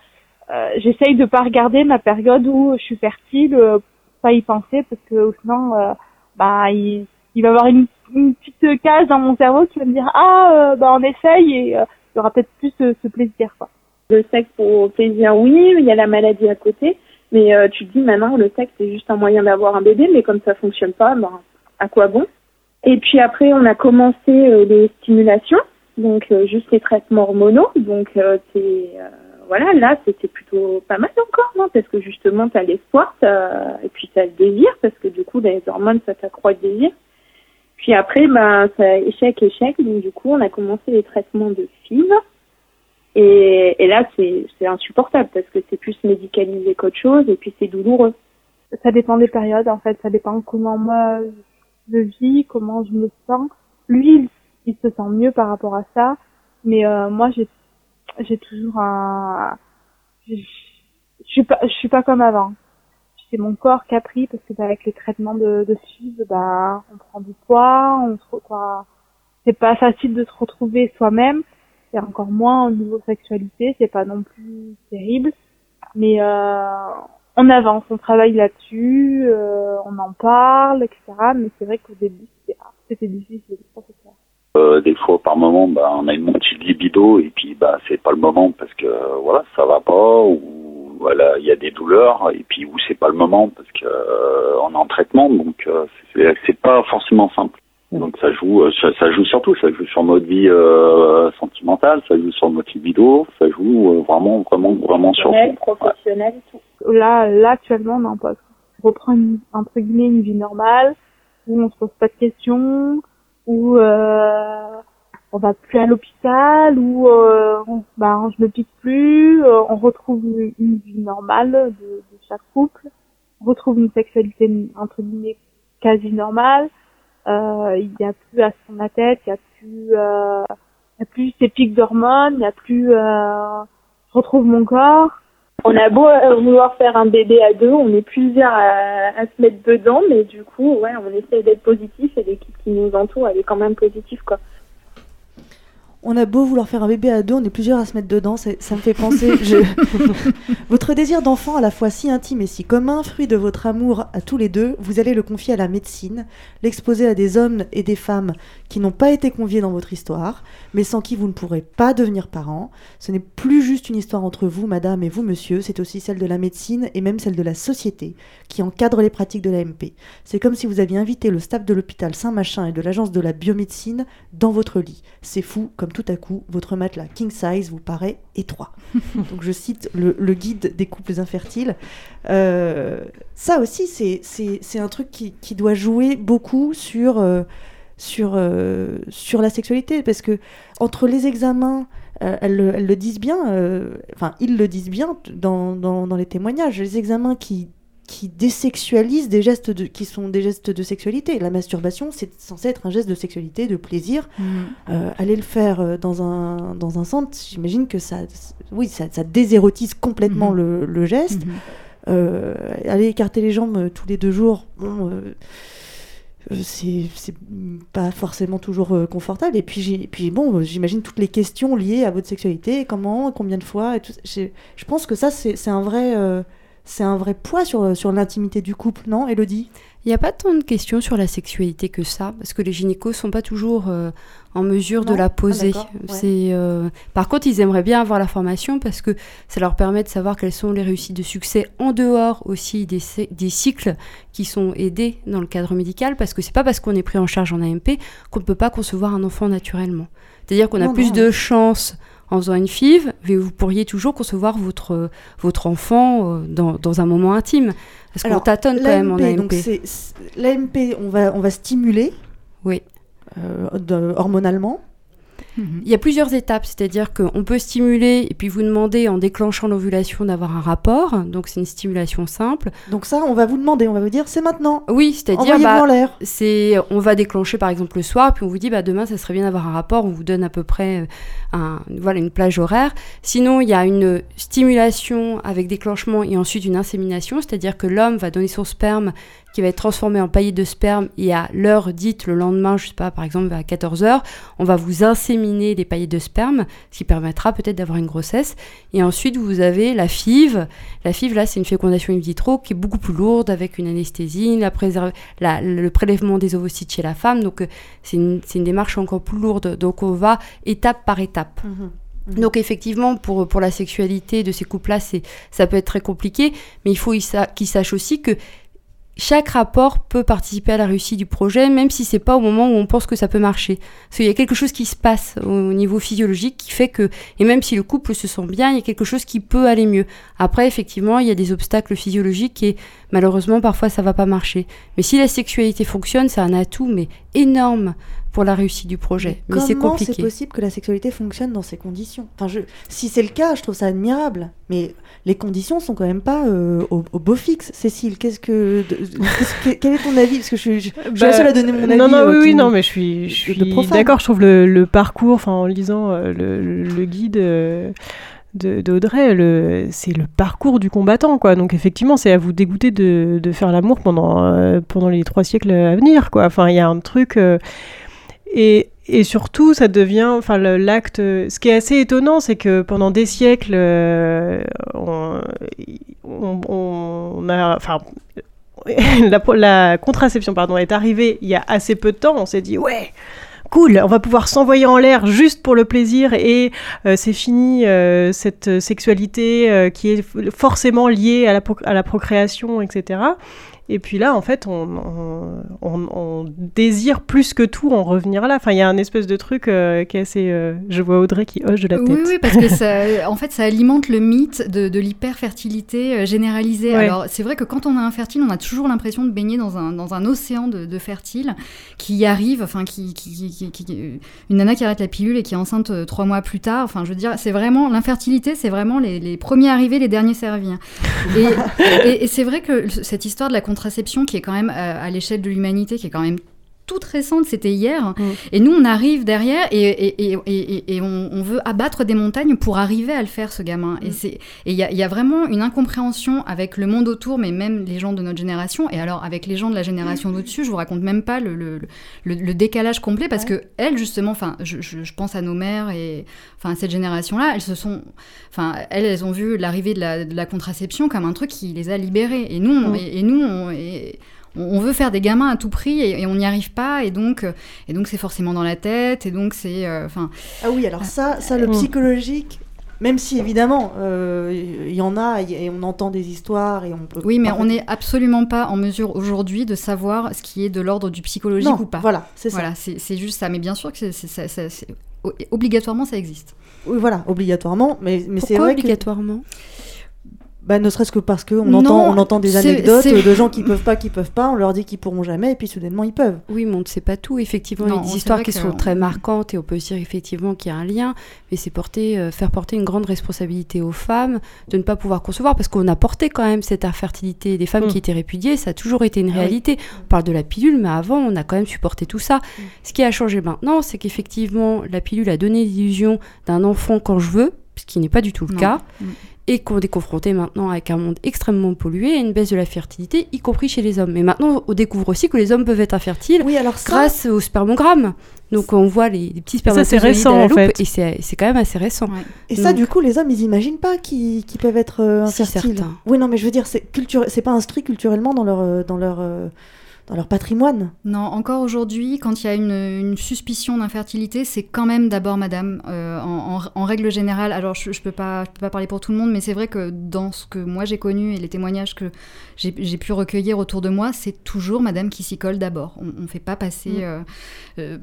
euh, j'essaye de pas regarder ma période où je suis fertile, euh, pas y penser parce que sinon bah il, va y avoir une, petite case dans mon cerveau qui va me dire ah bah on essaye et il y aura peut-être plus ce, plaisir quoi. Le sexe pour plaisir, oui, il y a la maladie à côté, mais tu te dis maintenant le sexe c'est juste un moyen d'avoir un bébé, mais comme ça fonctionne pas, ben à quoi bon? Et puis après on a commencé euh, les stimulations, donc euh, juste les traitements hormonaux, donc euh, c'est voilà là c'était plutôt pas mal encore, non Parce que justement t'as l'espoir, t'as- et puis t'as le désir, parce que du coup les hormones ça t'accroît le désir. Puis après, ben, ça échec, échec. Donc du coup, on a commencé les traitements de FIV. Et, et là, c'est insupportable parce que c'est plus médicalisé qu'autre chose et puis c'est douloureux. ça dépend des périodes en fait, ça dépend comment moi je vis, comment je me sens. Lui, il, se sent mieux par rapport à ça, mais euh, moi j'ai j'ai toujours un je, suis pas je suis pas comme avant. C'est mon corps qui a pris parce que avec les traitements de de FIV, bah on prend du poids, on se quoi. C'est pas facile de se retrouver soi-même et encore moins au niveau sexualité, c'est pas non plus terrible, mais euh, on avance, on travaille là-dessus, euh, on en parle, etc. Mais c'est vrai qu'au début, c'était ah, difficile, ça c'est clair. Euh, des fois, par moment, bah, on a une montée de libido et puis bah, c'est pas le moment parce que voilà, ça va pas ou voilà, il y a des douleurs et puis où c'est pas le moment parce que euh, on est en traitement, donc euh, c'est pas forcément simple. Donc ça joue, euh, ça, ça joue surtout, ça joue sur notre vie euh, sentimentale, ça joue sur notre libido, ça joue euh, vraiment, vraiment, vraiment sur tout. Professionnel et tout. Là, là actuellement, qu'on reprend une, entre guillemets une vie normale, où on se pose pas de questions, où euh, on va plus à l'hôpital, où euh, on, bah, je me pique plus, euh, on retrouve une, une vie normale de, de chaque couple, on retrouve une sexualité entre guillemets quasi normale. Euh, il n'y a plus à prendre la tête, il n'y a plus, euh, il y a plus ces pics d'hormones, il n'y a plus, euh, je retrouve mon corps. On a beau euh, vouloir faire un bébé à deux, on est plusieurs à, à se mettre dedans, mais du coup, ouais, on essaie d'être positif et l'équipe qui nous entoure, elle est quand même positive, quoi. On a beau vouloir faire un bébé à deux, on est plusieurs à se mettre dedans, ça me fait penser. je- votre désir d'enfant, à la fois si intime et si commun, fruit de votre amour à tous les deux, vous allez le confier à la médecine, l'exposer à des hommes et des femmes qui n'ont pas été conviés dans votre histoire, mais sans qui vous ne pourrez pas devenir parents. Ce n'est plus juste une histoire entre vous, madame, et vous, monsieur, c'est aussi celle de la médecine et même celle de la société qui encadre les pratiques de l'AMP. C'est comme si vous aviez invité le staff de l'hôpital Saint-Machin et de l'agence de la biomédecine dans votre lit. C'est fou, comme tout à coup, votre matelas king size vous paraît étroit. Donc je cite le, guide des couples infertiles. Euh, ça aussi, c'est- un truc qui, qui doit jouer beaucoup sur, euh, sur, euh, sur la sexualité, parce que entre les examens, elles, le- elles le disent bien, enfin ils le disent bien dans, dans, dans les témoignages, les examens qui qui désexualisent des gestes de, qui sont des gestes de sexualité. La masturbation, c'est censé être un geste de sexualité, de plaisir. Euh, aller le faire euh, dans un, dans un centre, j'imagine que ça, oui, ça, ça désérotise complètement Mhm. le, le geste. Euh, aller écarter les jambes tous les deux jours, bon, euh, c'est pas forcément toujours confortable. Et puis, puis bon, j'imagine toutes les questions liées à votre sexualité, comment, combien de fois. Et tout, je pense que ça, c'est c'est un vrai. Euh, c'est un vrai poids sur, sur l'intimité du couple, non, Elodie? Il n'y a pas tant de questions sur la sexualité que ça, parce que les gynécos sont pas toujours euh, en mesure de la Ah, poser. C'est, euh, Par contre, ils aimeraient bien avoir la formation parce que ça leur permet de savoir quelles sont les réussites de succès en dehors aussi des, des cycles qui sont aidés dans le cadre médical, parce que c'est pas parce qu'on est pris en charge en AMP qu'on ne peut pas concevoir un enfant naturellement. C'est-à-dire qu'on a Non, plus non. de chances en faisant une FIV, vous pourriez toujours concevoir votre, votre enfant euh, dans, dans un moment intime. Parce qu'on tâtonne quand même en AMP. L'AMP, on va, on va stimuler Oui. euh, de- hormonalement. Il y a plusieurs étapes, c'est-à-dire qu'on peut stimuler et puis vous demander en déclenchant l'ovulation d'avoir un rapport, donc c'est une stimulation simple. Donc ça, on va vous demander, on va vous dire, c'est maintenant. Oui, c'est-à-dire bah, c'est on va déclencher par exemple le soir, puis on vous dit bah demain ça serait bien d'avoir un rapport, on vous donne à peu près euh, un, voilà une plage horaire. Sinon il y a une stimulation avec déclenchement et ensuite une insémination, c'est-à-dire que l'homme va donner son sperme qui va être transformé en paillet de sperme et à l'heure dite le lendemain, je sais pas par exemple à 14h, on va vous inséminer des paillettes de sperme, ce qui permettra peut-être d'avoir une grossesse. Et ensuite vous avez la FIV. La FIV là c'est une fécondation in vitro qui est beaucoup plus lourde avec une anesthésie, la la- le prélèvement des ovocytes chez la femme. Donc euh, c'est une, démarche encore plus lourde. Donc on va étape par étape. Donc effectivement, pour, pour la sexualité de ces couples-là, ça peut être très compliqué, mais il faut qu'ils sachent aussi que chaque rapport peut participer à la réussite du projet, même si c'est pas au moment où on pense que ça peut marcher. Parce qu'il y a quelque chose qui se passe au, au niveau physiologique qui fait que, et même si le couple se sent bien, il y a quelque chose qui peut aller mieux. Après, effectivement, il y a des obstacles physiologiques et malheureusement, parfois, ça va pas marcher. Mais si la sexualité fonctionne, c'est un atout, mais énorme pour la réussite du projet. Mais, c'est compliqué. c'est possible que la sexualité fonctionne dans ces conditions? Enfin, je, Si c'est le cas, je trouve ça admirable. Mais les conditions sont quand même pas euh, au, au beau fixe. Cécile, qu'est-ce que, de- qu'est-ce que- quel est ton avis? Parce que je, suis- je, je suis la Bah, seule à donner mon avis. Non, non, euh, oui, non, mais je suis, je suis d'accord. Je trouve le, le parcours, enfin, en lisant euh, le, guide euh, de- d'Audrey, le, c'est le parcours du combattant, quoi. Donc, effectivement, c'est à vous dégoûter de, de faire l'amour pendant, euh, pendant les trois siècles à venir, quoi. Enfin, il y a un truc. euh, et, surtout, ça devient, enfin, l'acte. Ce qui est assez étonnant, c'est que pendant des siècles, euh, on, a, enfin, la, contraception, pardon, est arrivée il y a assez peu de temps. On s'est dit, ouais. Cool, on va pouvoir s'envoyer en l'air juste pour le plaisir et euh, c'est fini euh, cette sexualité qui est forcément liée à la, à la procréation, etc. Et puis là, en fait, on, on, on- on désire plus que tout en revenir là. Enfin, il y a un espèce de truc euh, qui est assez. euh, je vois Audrey qui hoche de la tête. Oui, oui, parce que ça, en fait, ça alimente le mythe de, de l'hyperfertilité euh, généralisée. Ouais. Alors, c'est vrai que quand on est infertile, on a toujours l'impression de baigner dans un, dans un océan de, de fertiles qui y arrivent, enfin, qui, qui, qui- qui- qui- une nana qui arrête la pilule et qui est enceinte trois mois plus tard. Enfin, je veux dire, c'est vraiment l'infertilité, c'est vraiment les, les premiers arrivés, les derniers servis. hein. Et, et- et c'est vrai que cette histoire de la contraception, qui est quand même euh, à l'échelle de l'humanité, qui est quand même toute récente, c'était hier. Et nous, on arrive derrière et, et, et, et, et on, on veut abattre des montagnes pour arriver à le faire, ce gamin. Et c'est- et il y, a- il y a vraiment une incompréhension avec le monde autour, mais même les gens de notre génération. Et alors, avec les gens de la génération d'au-dessus, je vous raconte même pas le, le, le- le décalage complet parce que elles, justement, enfin, je, je- je pense à nos mères et enfin à cette génération-là, elles se sont, enfin, elles, elles ont vu l'arrivée de la, de la contraception comme un truc qui les a libérées. Et nous, on- Mm. et, et nous, on, et- on veut faire des gamins à tout prix et, et on n'y arrive pas et donc euh, et donc c'est forcément dans la tête et donc c'est euh, enfin Ah oui, alors ça, ça le Mm. psychologique, même si évidemment euh, il y en a et on entend des histoires et on peut. oui mais on n'est absolument pas en mesure aujourd'hui de savoir ce qui est de l'ordre du psychologique Non, ou pas voilà, c'est ça. voilà c'est c'est juste ça mais bien sûr que c'est- ça- ça- obligatoirement ça existe Oui, voilà, obligatoirement, mais, mais c'est vrai que- obligatoirement? Bah, ne serait-ce que parce qu'on entend, on entend des anecdotes de gens qui peuvent pas, qui peuvent pas, on leur dit qu'ils pourront jamais, et puis soudainement ils peuvent. Oui, mais on ne sait pas tout. Effectivement, Non, il y a des histoires qui sont très marquantes et on peut se dire effectivement qu'il y a un lien, mais c'est porter, euh, faire porter une grande responsabilité aux femmes de ne pas pouvoir concevoir parce qu'on a porté quand même cette infertilité. Des femmes Mm. qui étaient répudiées, ça a toujours été une Ah oui. réalité. On parle de la pilule, mais avant, on a quand même supporté tout ça. Ce qui a changé maintenant, c'est qu'effectivement, la pilule a donné l'illusion d'un enfant quand je veux, ce qui n'est pas du tout le Non. cas. Mm. Et qu'on est confronté maintenant avec un monde extrêmement pollué et une baisse de la fertilité, y compris chez les hommes. Mais maintenant, on découvre aussi que les hommes peuvent être infertiles Oui, alors ça, grâce au spermogramme. Donc on voit les, les petits spermatozoïdes récent, à la en loupe fait. et c'est c'est quand même assez récent. Ouais. et ça, du coup, les hommes, ils imaginent pas qu'ils peuvent être euh, Si, infertiles. certains. Oui, non, mais je veux dire, c'est culture... c'est pas inscrit culturellement dans leur, euh, dans leur, euh, dans leur patrimoine. Non, encore aujourd'hui, quand il y a une, une suspicion d'infertilité, c'est quand même d'abord madame, euh, en, en- en règle générale. Alors, je ne peux, pas, je peux pas parler pour tout le monde, mais c'est vrai que dans ce que moi j'ai connu et les témoignages que j'ai pu recueillir autour de moi, c'est toujours madame qui s'y colle d'abord. On ne fait pas passer. Mm. euh, euh,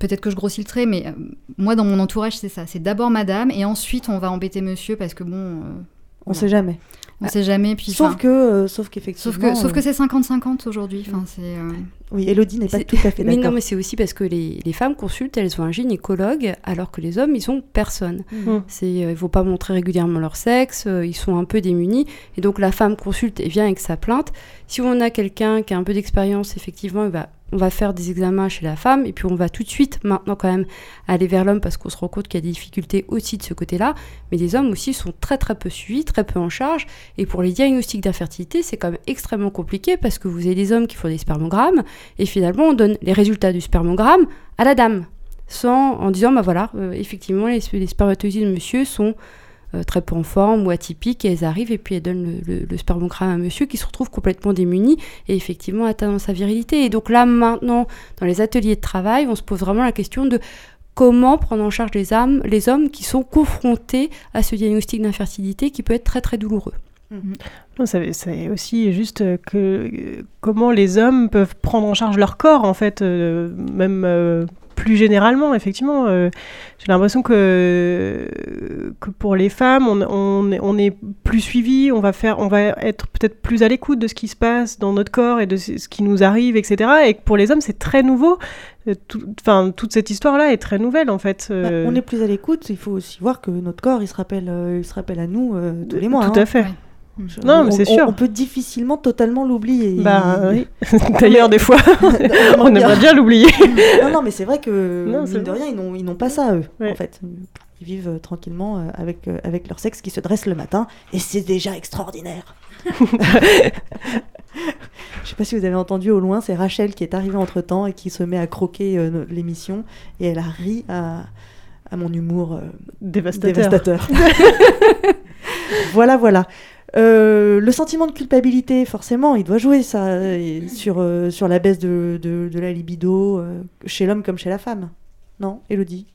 Peut-être que je grossis le trait, mais moi, dans mon entourage, c'est ça. C'est d'abord madame, et ensuite on va embêter monsieur parce que bon. On voilà. sait jamais. On sait jamais. Puis, Sauf que, euh, sauf Sauf qu'effectivement. que, sauf euh, que c'est 50-50 aujourd'hui. Enfin, c'est. Euh, Oui, Elodie n'est pas C'est- tout à fait Mais non, d'accord. mais c'est aussi parce que les, les femmes consultent, elles ont un gynécologue, alors que les hommes, ils ont personne. Mm. C'est, euh, ils vont pas montrer régulièrement leur sexe, euh, ils sont un peu démunis. Et donc la femme consulte et vient avec sa plainte. Si on a quelqu'un qui a un peu d'expérience, effectivement, il va- on va faire des examens chez la femme et puis on va tout de suite maintenant quand même aller vers l'homme parce qu'on se rend compte qu'il y a des difficultés aussi de ce côté-là. Mais les hommes aussi sont très très peu suivis, très peu en charge. Et pour les diagnostics d'infertilité, c'est quand même extrêmement compliqué parce que vous avez des hommes qui font des spermogrammes et finalement on donne les résultats du spermogramme à la dame sans en disant bah voilà euh, effectivement les, les spermatozoïdes de monsieur sont euh, très peu en forme ou atypiques et elles arrivent et puis elles donnent le, spermogramme à monsieur qui se retrouve complètement démuni et effectivement atteint dans sa virilité et donc là maintenant dans les ateliers de travail on se pose vraiment la question de comment prendre en charge les, hommes qui sont confrontés à ce diagnostic d'infertilité qui peut être très très douloureux. Ça- C'est aussi juste euh, que comment les hommes peuvent prendre en charge leur corps, en fait, euh, même euh, plus généralement, effectivement. euh, J'ai l'impression que, que pour les femmes, on, on, est- on est plus suivi, on va, faire, on va être peut-être plus à l'écoute de ce qui se passe dans notre corps et de ce qui nous arrive, etc. Et que pour les hommes, c'est très nouveau. Tout- Enfin, toute cette histoire-là est très nouvelle, en fait. Bah, on est plus à l'écoute, il faut aussi voir que notre corps, il se rappelle, euh, il se rappelle à nous euh, tous les mois. Tout hein. à fait. Je- Non, mais on- c'est sûr. On peut difficilement totalement l'oublier. Bah oui. D'ailleurs, des fois, on aimerait bien l'oublier. non, non, mais c'est vrai que, Non, mine de rien, ils n'ont, pas ça, eux, Ouais. en fait. Ils vivent euh, tranquillement euh, avec, euh, avec leur sexe qui se dresse le matin, et c'est déjà extraordinaire. Je sais pas si vous avez entendu au loin, c'est Rachel qui est arrivée entre-temps et qui se met à croquer euh, l'émission, et elle a ri à, à mon humour euh, Dévastateur. dévastateur. voilà, voilà. Euh, le sentiment de culpabilité, forcément, il doit jouer ça sur, euh, sur la baisse de, de, de la libido euh, chez l'homme comme chez la femme. Non, Elodie?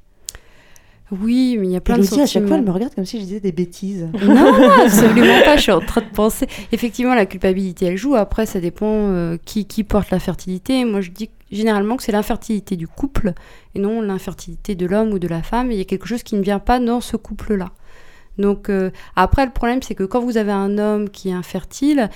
Oui, mais il y a plein de Elodie, à chaque fois, elle sentiments. me regarde comme si je disais des bêtises. Non, absolument pas. Je suis en train de penser. Effectivement, la culpabilité, elle joue. Après, ça dépend qui, qui porte l'infertilité. Moi, je dis généralement que c'est l'infertilité du couple et non l'infertilité de l'homme ou de la femme. Il y a quelque chose qui ne vient pas dans ce couple-là. Donc, euh, après, le problème, c'est que quand vous avez un homme qui est infertile,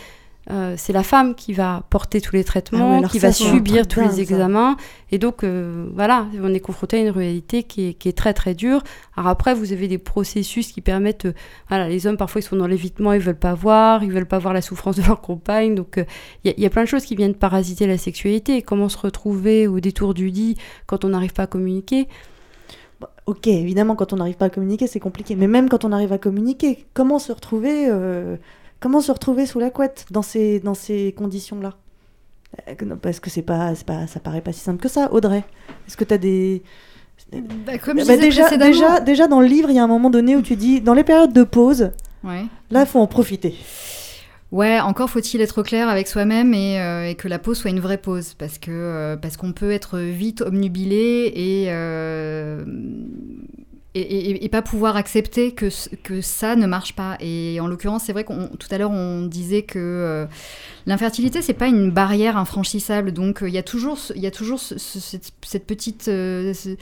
euh, c'est la femme qui va porter tous les Ah ouais, traitements, alors qui va subir tous les ça. examens. Et donc, euh, voilà, on est confronté à une réalité qui est, qui est très très dure. Alors après, vous avez des processus qui permettent, euh, voilà, les hommes parfois ils sont dans l'évitement, ils veulent pas voir, ils veulent pas voir la souffrance de leur compagne. Donc, il y, y a plein de choses qui viennent parasiter la sexualité. Et comment se retrouver au détour du dit quand on n'arrive pas à communiquer? Ok, évidemment, quand on n'arrive pas à communiquer, c'est compliqué. Mais même quand on arrive à communiquer, comment se retrouver, euh, comment se retrouver sous la couette dans ces, dans ces conditions-là? Euh, Parce que c'est pas, c'est pas, ça paraît pas si simple que ça, Audrey. Est-ce que tu as des. Bah, comme Bah, déjà, déjà, déjà, dans le livre, il y a un moment donné où tu dis, dans les périodes de pause, Ouais. là, il faut en profiter. Ouais, encore faut-il être clair avec soi-même et, euh, et que la pause soit une vraie pause, parce que euh, parce qu'on peut être vite obnubilé et, euh, et, pas pouvoir accepter que que ça ne marche pas. Et en l'occurrence, c'est vrai qu'on tout à l'heure on disait que l'infertilité c'est pas une barrière infranchissable, donc il y a toujours ce- il y a toujours ce- ce- cette, cette petite ce-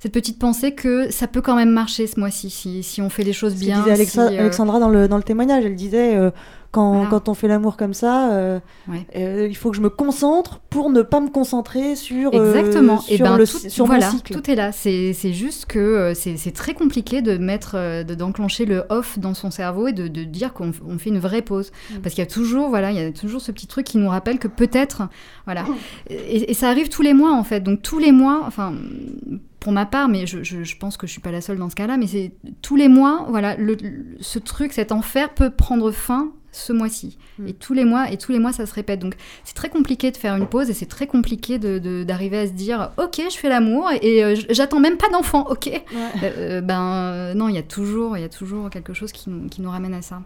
cette petite pensée que ça peut quand même marcher ce mois-ci si, si on fait les choses Ce que bien. disait Alexa- si, euh, Alexandra dans le, dans le témoignage, elle disait euh, quand, Voilà. quand on fait l'amour comme ça, euh, Ouais. euh, il faut que je me concentre pour ne pas me concentrer sur, euh, Exactement. sur, et ben le, tout, sur voilà, mon cycle. tout est là. C'est juste que c'est très compliqué de mettre, de- d'enclencher le off dans son cerveau et de, de dire qu'on fait une vraie pause. Mm. Parce qu'il y a toujours, voilà, il y a toujours ce petit truc qui nous rappelle que peut-être, voilà. Et, et ça arrive tous les mois en fait. Donc tous les mois, enfin. Pour ma part, mais je, je- je pense que je suis pas la seule dans ce cas-là, mais c'est tous les mois, voilà, le- le- ce truc, cet enfer peut prendre fin ce mois-ci. Mm. Et tous les mois, et tous les mois, ça se répète. Donc c'est très compliqué de faire une pause et c'est très compliqué de- de- d'arriver à se dire ok je fais l'amour et, euh, j'attends même pas d'enfant ok? Euh, euh, ben euh, non il y a toujours il y a toujours quelque chose qui, nous- qui nous ramène à ça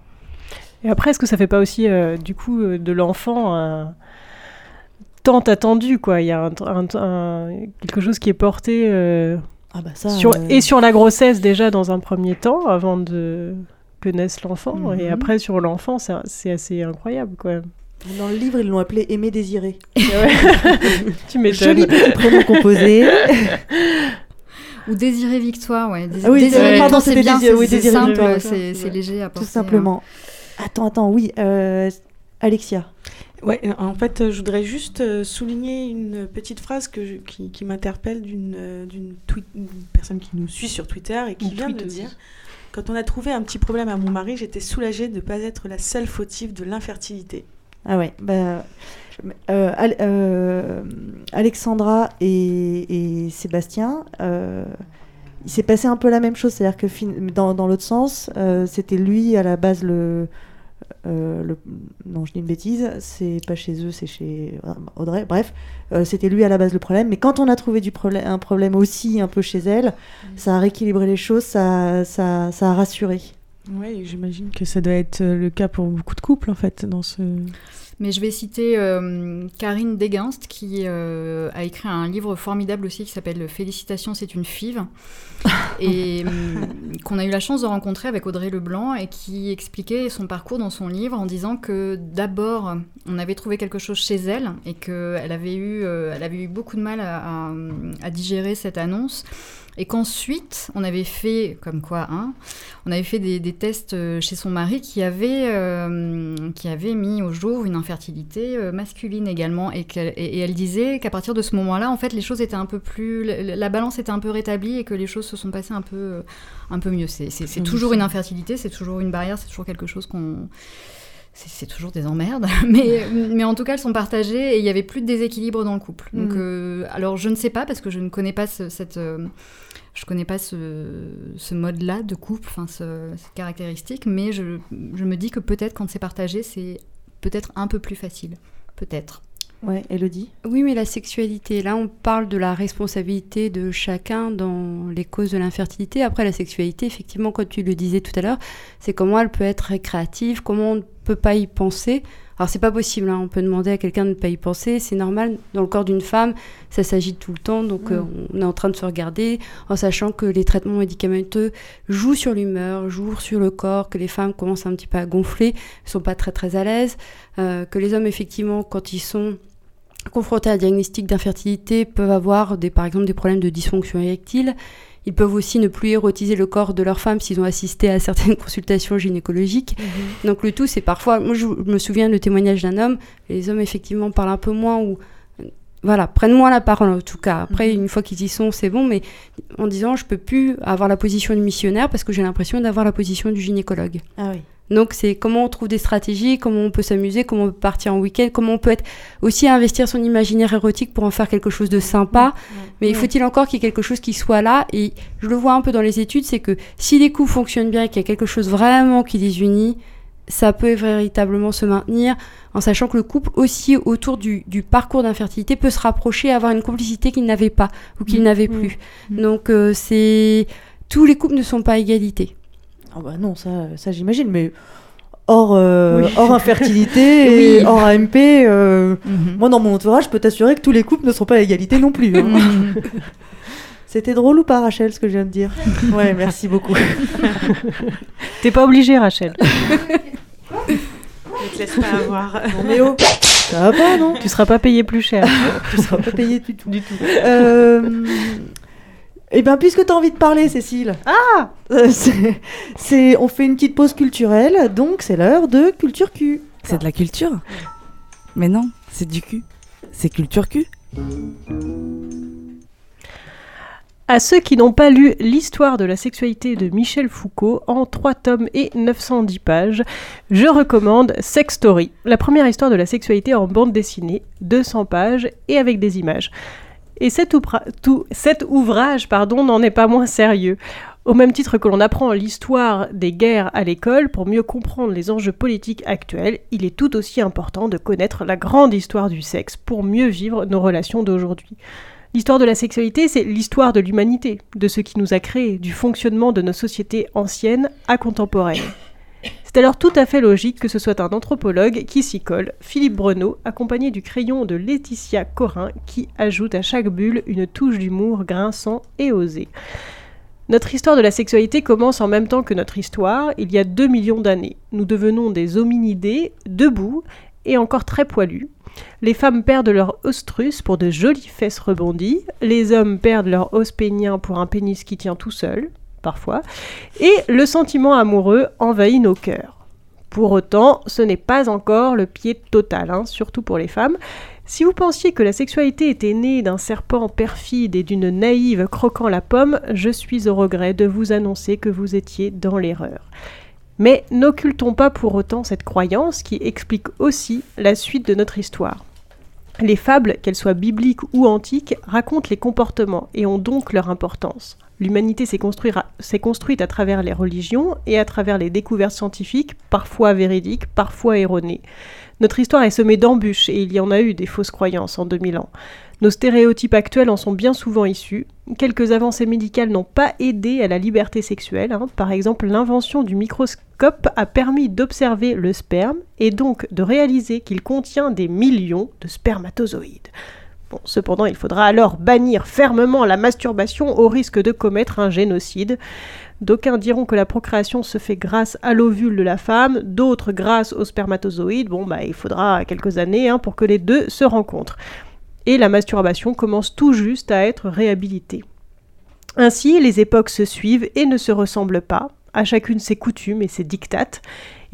Et après, est-ce que ça fait pas aussi, euh, du coup, de l'enfant tant attendu, quoi? Il y a un, un- un- quelque chose qui est porté euh, Ah bah ça, sur, euh, et sur la grossesse déjà dans un premier temps, avant de que naisse l'enfant, et Mhm. après sur l'enfant, c'est c'est assez incroyable, quoi. Dans le livre, ils l'ont appelé Aimer désirer. tu m'étonnes. Joli petit prénom composé. ou désirer victoire ouais Dés- Ah oui, désirer c'est- pardon, bien c'est oui, simple c'est ouais. léger à Tout porter, simplement. Attends, attends, oui. euh, Alexia. Ouais, euh, en fait, je voudrais juste euh, souligner une petite phrase que je- qui, qui m'interpelle d'une personne qui nous suit sur Twitter et qui vient de dire aussi. Quand on a trouvé un petit problème à mon mari, j'étais soulagée de ne pas être la seule fautive de l'infertilité. Ah ouais, bah, euh, euh, Alexandra et, Sébastien, euh, il s'est passé un peu la même chose, c'est-à-dire que dans, l'autre sens, c'était lui à la base le, euh, le- Non, je dis une bêtise, c'est pas chez eux, c'est chez euh, Audrey, bref, euh, c'était lui à la base le problème, mais quand on a trouvé du problème, un problème aussi un peu chez elle, ça a rééquilibré les choses, ça, ça, ça a rassuré. Oui, j'imagine que ça doit être le cas pour beaucoup de couples, en fait, dans ce... Mais je vais citer euh, Karine Deguinst qui euh, a écrit un livre formidable aussi qui s'appelle Félicitations, c'est une five. Et hum, qu'on a eu la chance de rencontrer avec Audrey Leblanc et qui expliquait son parcours dans son livre en disant que d'abord on avait trouvé quelque chose chez elle et qu'elle avait eu, euh, elle avait eu beaucoup de mal à, à- à digérer cette annonce et qu'ensuite on avait fait comme quoi hein, on avait fait des, des tests euh, chez son mari qui avait euh, qui avait mis au jour une infertilité euh, masculine également et, qu'elle- et- elle disait qu'à partir de ce moment-là en fait les choses étaient un peu plus la, la balance était un peu rétablie et que les choses se sont passées un peu un peu mieux. C'est toujours une infertilité c'est toujours une barrière c'est toujours quelque chose qu'on c'est toujours des emmerdes, mais, mais en tout cas, elles sont partagées et il y avait plus de déséquilibre dans le couple. Donc, Mhm. euh, alors, je ne sais pas parce que je ne connais pas ce- cette, euh, je connais pas ce, ce mode-là de couple, enfin, ce, cette caractéristique, mais je, je me dis que peut-être quand c'est partagé, c'est peut-être un peu plus facile, peut-être. Ouais, Elodie? Oui, mais la sexualité, là, on parle de la responsabilité de chacun dans les causes de l'infertilité. Après, la sexualité, effectivement, comme tu le disais tout à l'heure, c'est comment elle peut être créative, comment on peut pas y penser. Alors c'est pas possible, hein. on peut demander à quelqu'un de ne pas y penser, c'est normal. Dans le corps d'une femme, ça s'agit tout le temps, donc euh, on est en train de se regarder en sachant que les traitements médicamenteux jouent sur l'humeur, jouent sur le corps, que les femmes commencent un petit peu à gonfler, sont pas très très à l'aise, euh, que les hommes effectivement quand ils sont confrontés à un diagnostic d'infertilité peuvent avoir des, par exemple des problèmes de dysfonction érectile. Ils peuvent aussi ne plus érotiser le corps de leur femme s'ils ont assisté à certaines consultations gynécologiques. Donc le tout, c'est parfois, moi je me souviens le témoignage d'un homme, les hommes effectivement parlent un peu moins ou euh, voilà, prennent moins la parole en tout cas. Après, une fois qu'ils y sont, c'est bon, mais en disant je peux plus avoir la position du missionnaire parce que j'ai l'impression d'avoir la position du gynécologue. Ah oui. Donc c'est comment on trouve des stratégies, comment on peut s'amuser, comment on peut partir en week-end, comment on peut être aussi investir son imaginaire érotique pour en faire quelque chose de sympa. Mais Ouais. faut-il encore qu'il y ait quelque chose qui soit là? Et je le vois un peu dans les études, c'est que si les couples fonctionnent bien et qu'il y a quelque chose vraiment qui les unit, ça peut véritablement se maintenir en sachant que le couple aussi autour du, du parcours d'infertilité peut se rapprocher, avoir une complicité qu'il n'avait pas ou qu'il Mm. n'avait Mm. plus. Donc euh, c'est tous les couples ne sont pas à égalité. Ah bah non, ça, ça j'imagine, mais hors, euh, Oui. hors infertilité et Oui. hors AMP, euh, moi dans mon entourage, je peux t'assurer que tous les couples ne sont pas à égalité non plus. hein. C'était drôle ou pas, Rachel, ce que je viens de dire? Ouais, merci beaucoup. T'es pas obligée, Rachel. Ne te laisse pas avoir. Non mais oh, ça va pas, non? Tu seras pas payé plus cher. Tu seras pas payé du tout. Du tout. Euh, Eh bien, puisque tu as envie de parler, Cécile. Ah c'est, c'est- On fait une petite pause culturelle, donc c'est l'heure de Culture Q. C'est de la culture Mais non, c'est du cul. C'est culture cul. À ceux qui n'ont pas lu L'histoire de la sexualité de Michel Foucault en 3 tomes et 910 pages, je recommande Sex Story, la première histoire de la sexualité en bande dessinée, 200 pages et avec des images. Et cet, ouvrage n'en est pas moins sérieux. Au même titre que l'on apprend l'histoire des guerres à l'école pour mieux comprendre les enjeux politiques actuels, il est tout aussi important de connaître la grande histoire du sexe pour mieux vivre nos relations d'aujourd'hui. L'histoire de la sexualité, c'est l'histoire de l'humanité, de ce qui nous a créés, du fonctionnement de nos sociétés anciennes à contemporaines. C'est alors tout à fait logique que ce soit un anthropologue qui s'y colle, Philippe Breneau, accompagné du crayon de Laetitia Corin, qui ajoute à chaque bulle une touche d'humour grinçant et osé. Notre histoire de la sexualité commence en même temps que notre histoire, il y a 2 millions d'années. Nous devenons des hominidés, debout et encore très poilus. Les femmes perdent leur ostrus pour de jolies fesses rebondies, les hommes perdent leur os pénien pour un pénis qui tient tout seul, parfois, et le sentiment amoureux envahit nos cœurs. Pour autant, ce n'est pas encore le pied total, hein, surtout pour les femmes. Si vous pensiez que la sexualité était née d'un serpent perfide et d'une naïve croquant la pomme, je suis au regret de vous annoncer que vous étiez dans l'erreur. Mais n'occultons pas pour autant cette croyance qui explique aussi la suite de notre histoire. Les fables, qu'elles soient bibliques ou antiques, racontent les comportements et ont donc leur importance. L'humanité s'est construite à travers les religions et à travers les découvertes scientifiques, parfois véridiques, parfois erronées. Notre histoire est semée d'embûches et il y en a eu des fausses croyances en 2000 ans. Nos stéréotypes actuels en sont bien souvent issus. Quelques avancées médicales n'ont pas aidé à la liberté sexuelle. hein. Par exemple, l'invention du microscope a permis d'observer le sperme et donc de réaliser qu'il contient des millions de spermatozoïdes. Cependant, il faudra alors bannir fermement la masturbation au risque de commettre un génocide. D'aucuns diront que la procréation se fait grâce à l'ovule de la femme, d'autres grâce aux spermatozoïdes. Bon, bah, il faudra quelques années hein, pour que les deux se rencontrent. Et la masturbation commence tout juste à être réhabilitée. Ainsi, les époques se suivent et ne se ressemblent pas, à chacune ses coutumes et ses dictates.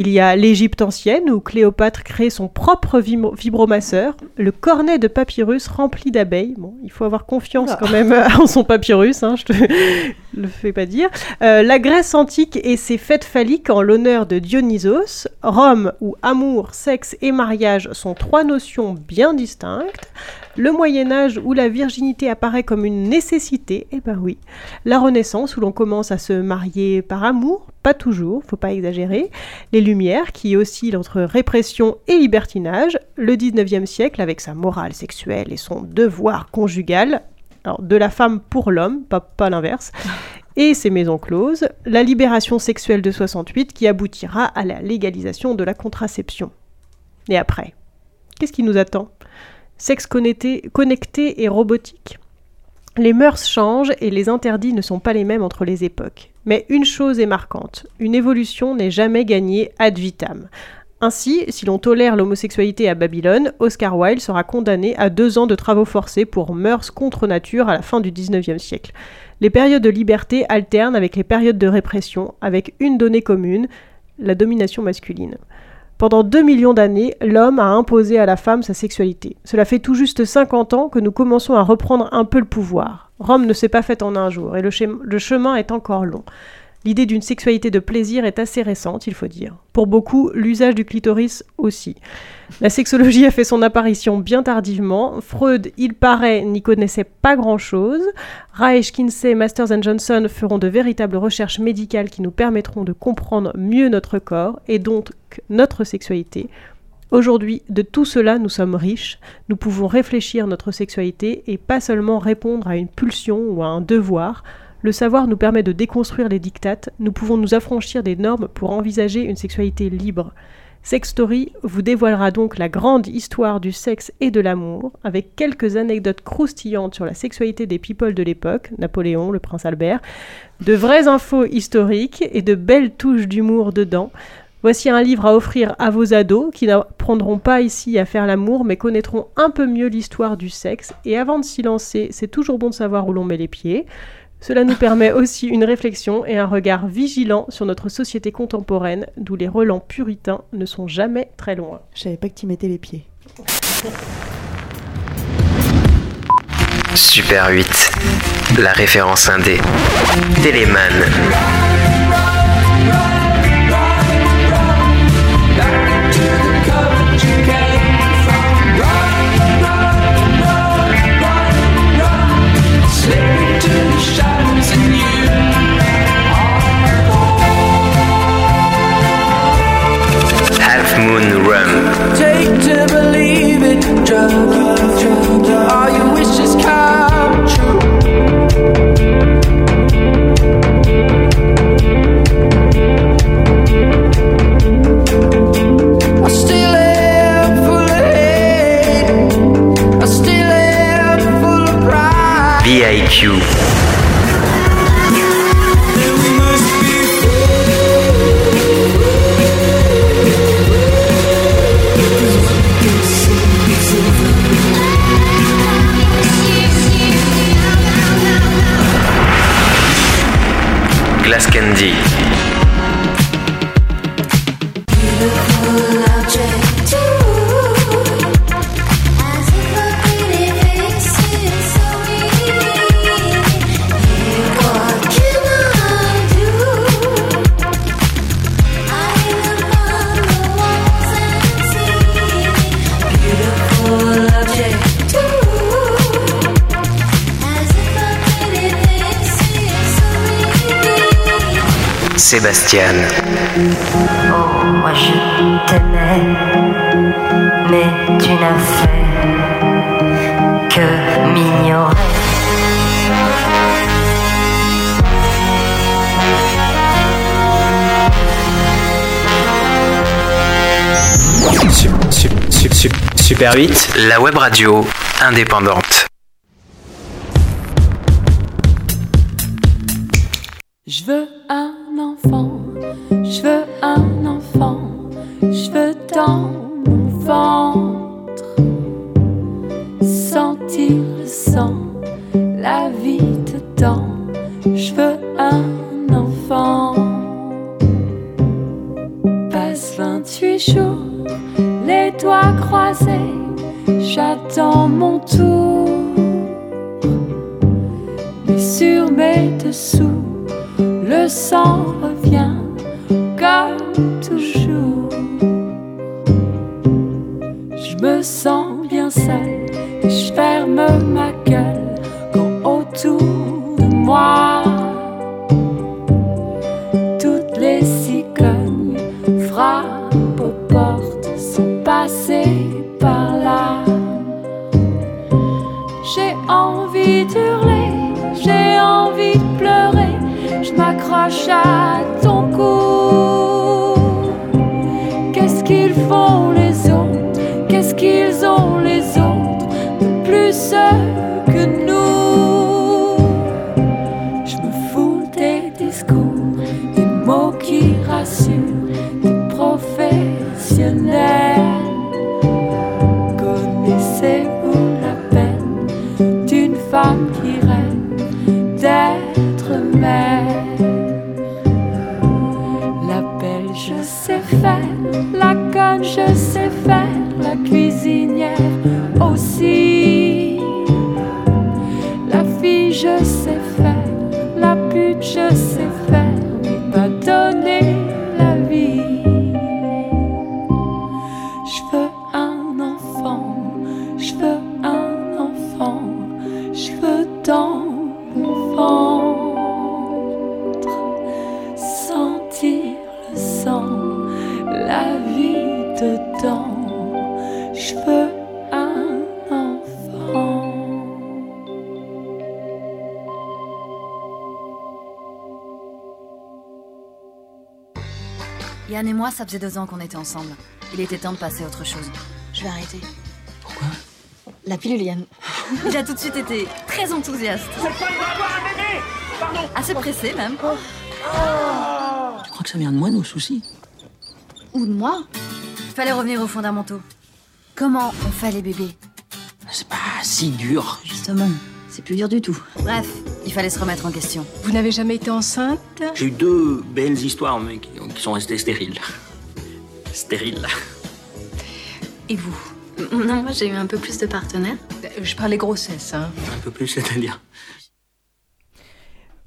Il y a l'Égypte ancienne où Cléopâtre crée son propre vibro- vibromasseur, le cornet de papyrus rempli d'abeilles. Bon, il faut avoir confiance quand même en son papyrus, hein, je te le fais pas dire. Euh, la Grèce antique et ses fêtes phalliques en l'honneur de Dionysos. Rome où amour, sexe et mariage sont trois notions bien distinctes. Le Moyen Âge où la virginité apparaît comme une nécessité, eh ben oui. La Renaissance où l'on commence à se marier par amour, pas toujours, faut pas exagérer. Les Lumières qui oscillent entre répression et libertinage. Le 19e siècle avec sa morale sexuelle et son devoir conjugal. Alors de la femme pour l'homme, pas, pas l'inverse. Et ses maisons closes. La libération sexuelle de 68 qui aboutira à la légalisation de la contraception. Et après Qu'est-ce qui nous attend? Sexe connecté, connecté et robotique les mœurs changent et les interdits ne sont pas les mêmes entre les époques. Mais une chose est marquante, une évolution n'est jamais gagnée ad vitam. Ainsi, si l'on tolère l'homosexualité à Babylone, Oscar Wilde sera condamné à deux ans de travaux forcés pour mœurs contre nature à la fin du XIXe siècle. Les périodes de liberté alternent avec les périodes de répression, avec une donnée commune, la domination masculine. Pendant 2 millions d'années, l'homme a imposé à la femme sa sexualité. Cela fait tout juste 50 ans que nous commençons à reprendre un peu le pouvoir. Rome ne s'est pas faite en un jour et le, chem- le chemin est encore long. L'idée d'une sexualité de plaisir est assez récente, il faut dire. Pour beaucoup, l'usage du clitoris aussi. La sexologie a fait son apparition bien tardivement. Freud, il paraît, n'y connaissait pas grand-chose. Reich, Kinsey, Masters and Johnson feront de véritables recherches médicales qui nous permettront de comprendre mieux notre corps et donc notre sexualité. Aujourd'hui, de tout cela, nous sommes riches. Nous pouvons réfléchir notre sexualité et pas seulement répondre à une pulsion ou à un devoir. Le savoir nous permet de déconstruire les dictates. Nous pouvons nous affranchir des normes pour envisager une sexualité libre. Sex Story vous dévoilera donc la grande histoire du sexe et de l'amour, avec quelques anecdotes croustillantes sur la sexualité des people de l'époque, Napoléon, le prince Albert, de vraies infos historiques et de belles touches d'humour dedans. Voici un livre à offrir à vos ados qui n'apprendront pas ici à faire l'amour mais connaîtront un peu mieux l'histoire du sexe. Et avant de s'y lancer, c'est toujours bon de savoir où l'on met les pieds. Cela nous permet aussi une réflexion et un regard vigilant sur notre société contemporaine, d'où les relents puritains ne sont jamais très loin. Je savais pas que tu mettais les pieds. Super 8, la référence indé. Téléman. Moon Rum. Take to believe it, drug you, drug. All your wishes come true. I людей. Sébastien. Oh, moi je t'aimais, mais tu n'as fait que m'ignorer. Sup- sup- sup- sup- Super 8, la web radio indépendante. Qu'on était ensemble. Il était temps de passer à autre chose. Je vais arrêter. Pourquoi? La pilule, Yann. Il a tout de suite été très enthousiaste. Assez pressé même. Tu crois que ça vient de moi, nos soucis? Ou de moi? Fallait revenir aux fondamentaux. Comment on fait les bébés? C'est pas si dur. Justement, c'est plus dur du tout. Bref, il fallait se remettre en question. Vous n'avez jamais été enceinte? J'ai eu deux belles histoires, mais qui, qui sont restées stériles. Stériles. Et vous? Non, moi j'ai eu un peu plus de partenaires. Je parlais grossesse, hein. Un peu plus, c'est-à-dire?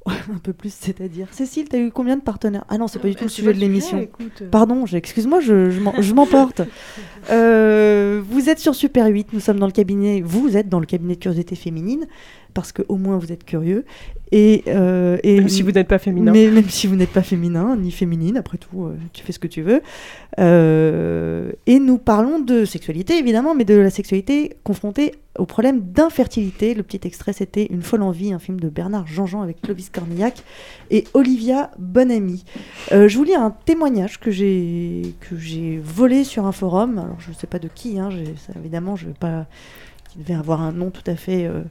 un peu plus, c'est-à-dire? Cécile, t'as eu combien de partenaires? Ah non, c'est pas du tout bah, le c'est sujet de l'émission. écoute. Pardon, excuse-moi, je, je m'emporte. Euh, vous êtes sur Super 8, nous sommes dans le cabinet, vous êtes dans le cabinet de curiosité féminine, parce qu'au moins vous êtes curieux. Et, euh, et Même si vous n'êtes pas féminin. Mais même si vous n'êtes pas féminin, ni féminine, après tout, euh, tu fais ce que tu veux. Euh, et nous parlons de sexualité, évidemment, mais de la sexualité confrontée au problème d'infertilité. Le petit extrait, c'était Une folle envie, un film de Bernard Jean-Jean avec Clovis Cornillac et Olivia Bonamy. Je vous lis un témoignage que j'ai volé sur un forum. Alors, je ne sais pas de qui, hein, ça, évidemment, je vais pas. Il devait avoir un nom tout à fait. euh,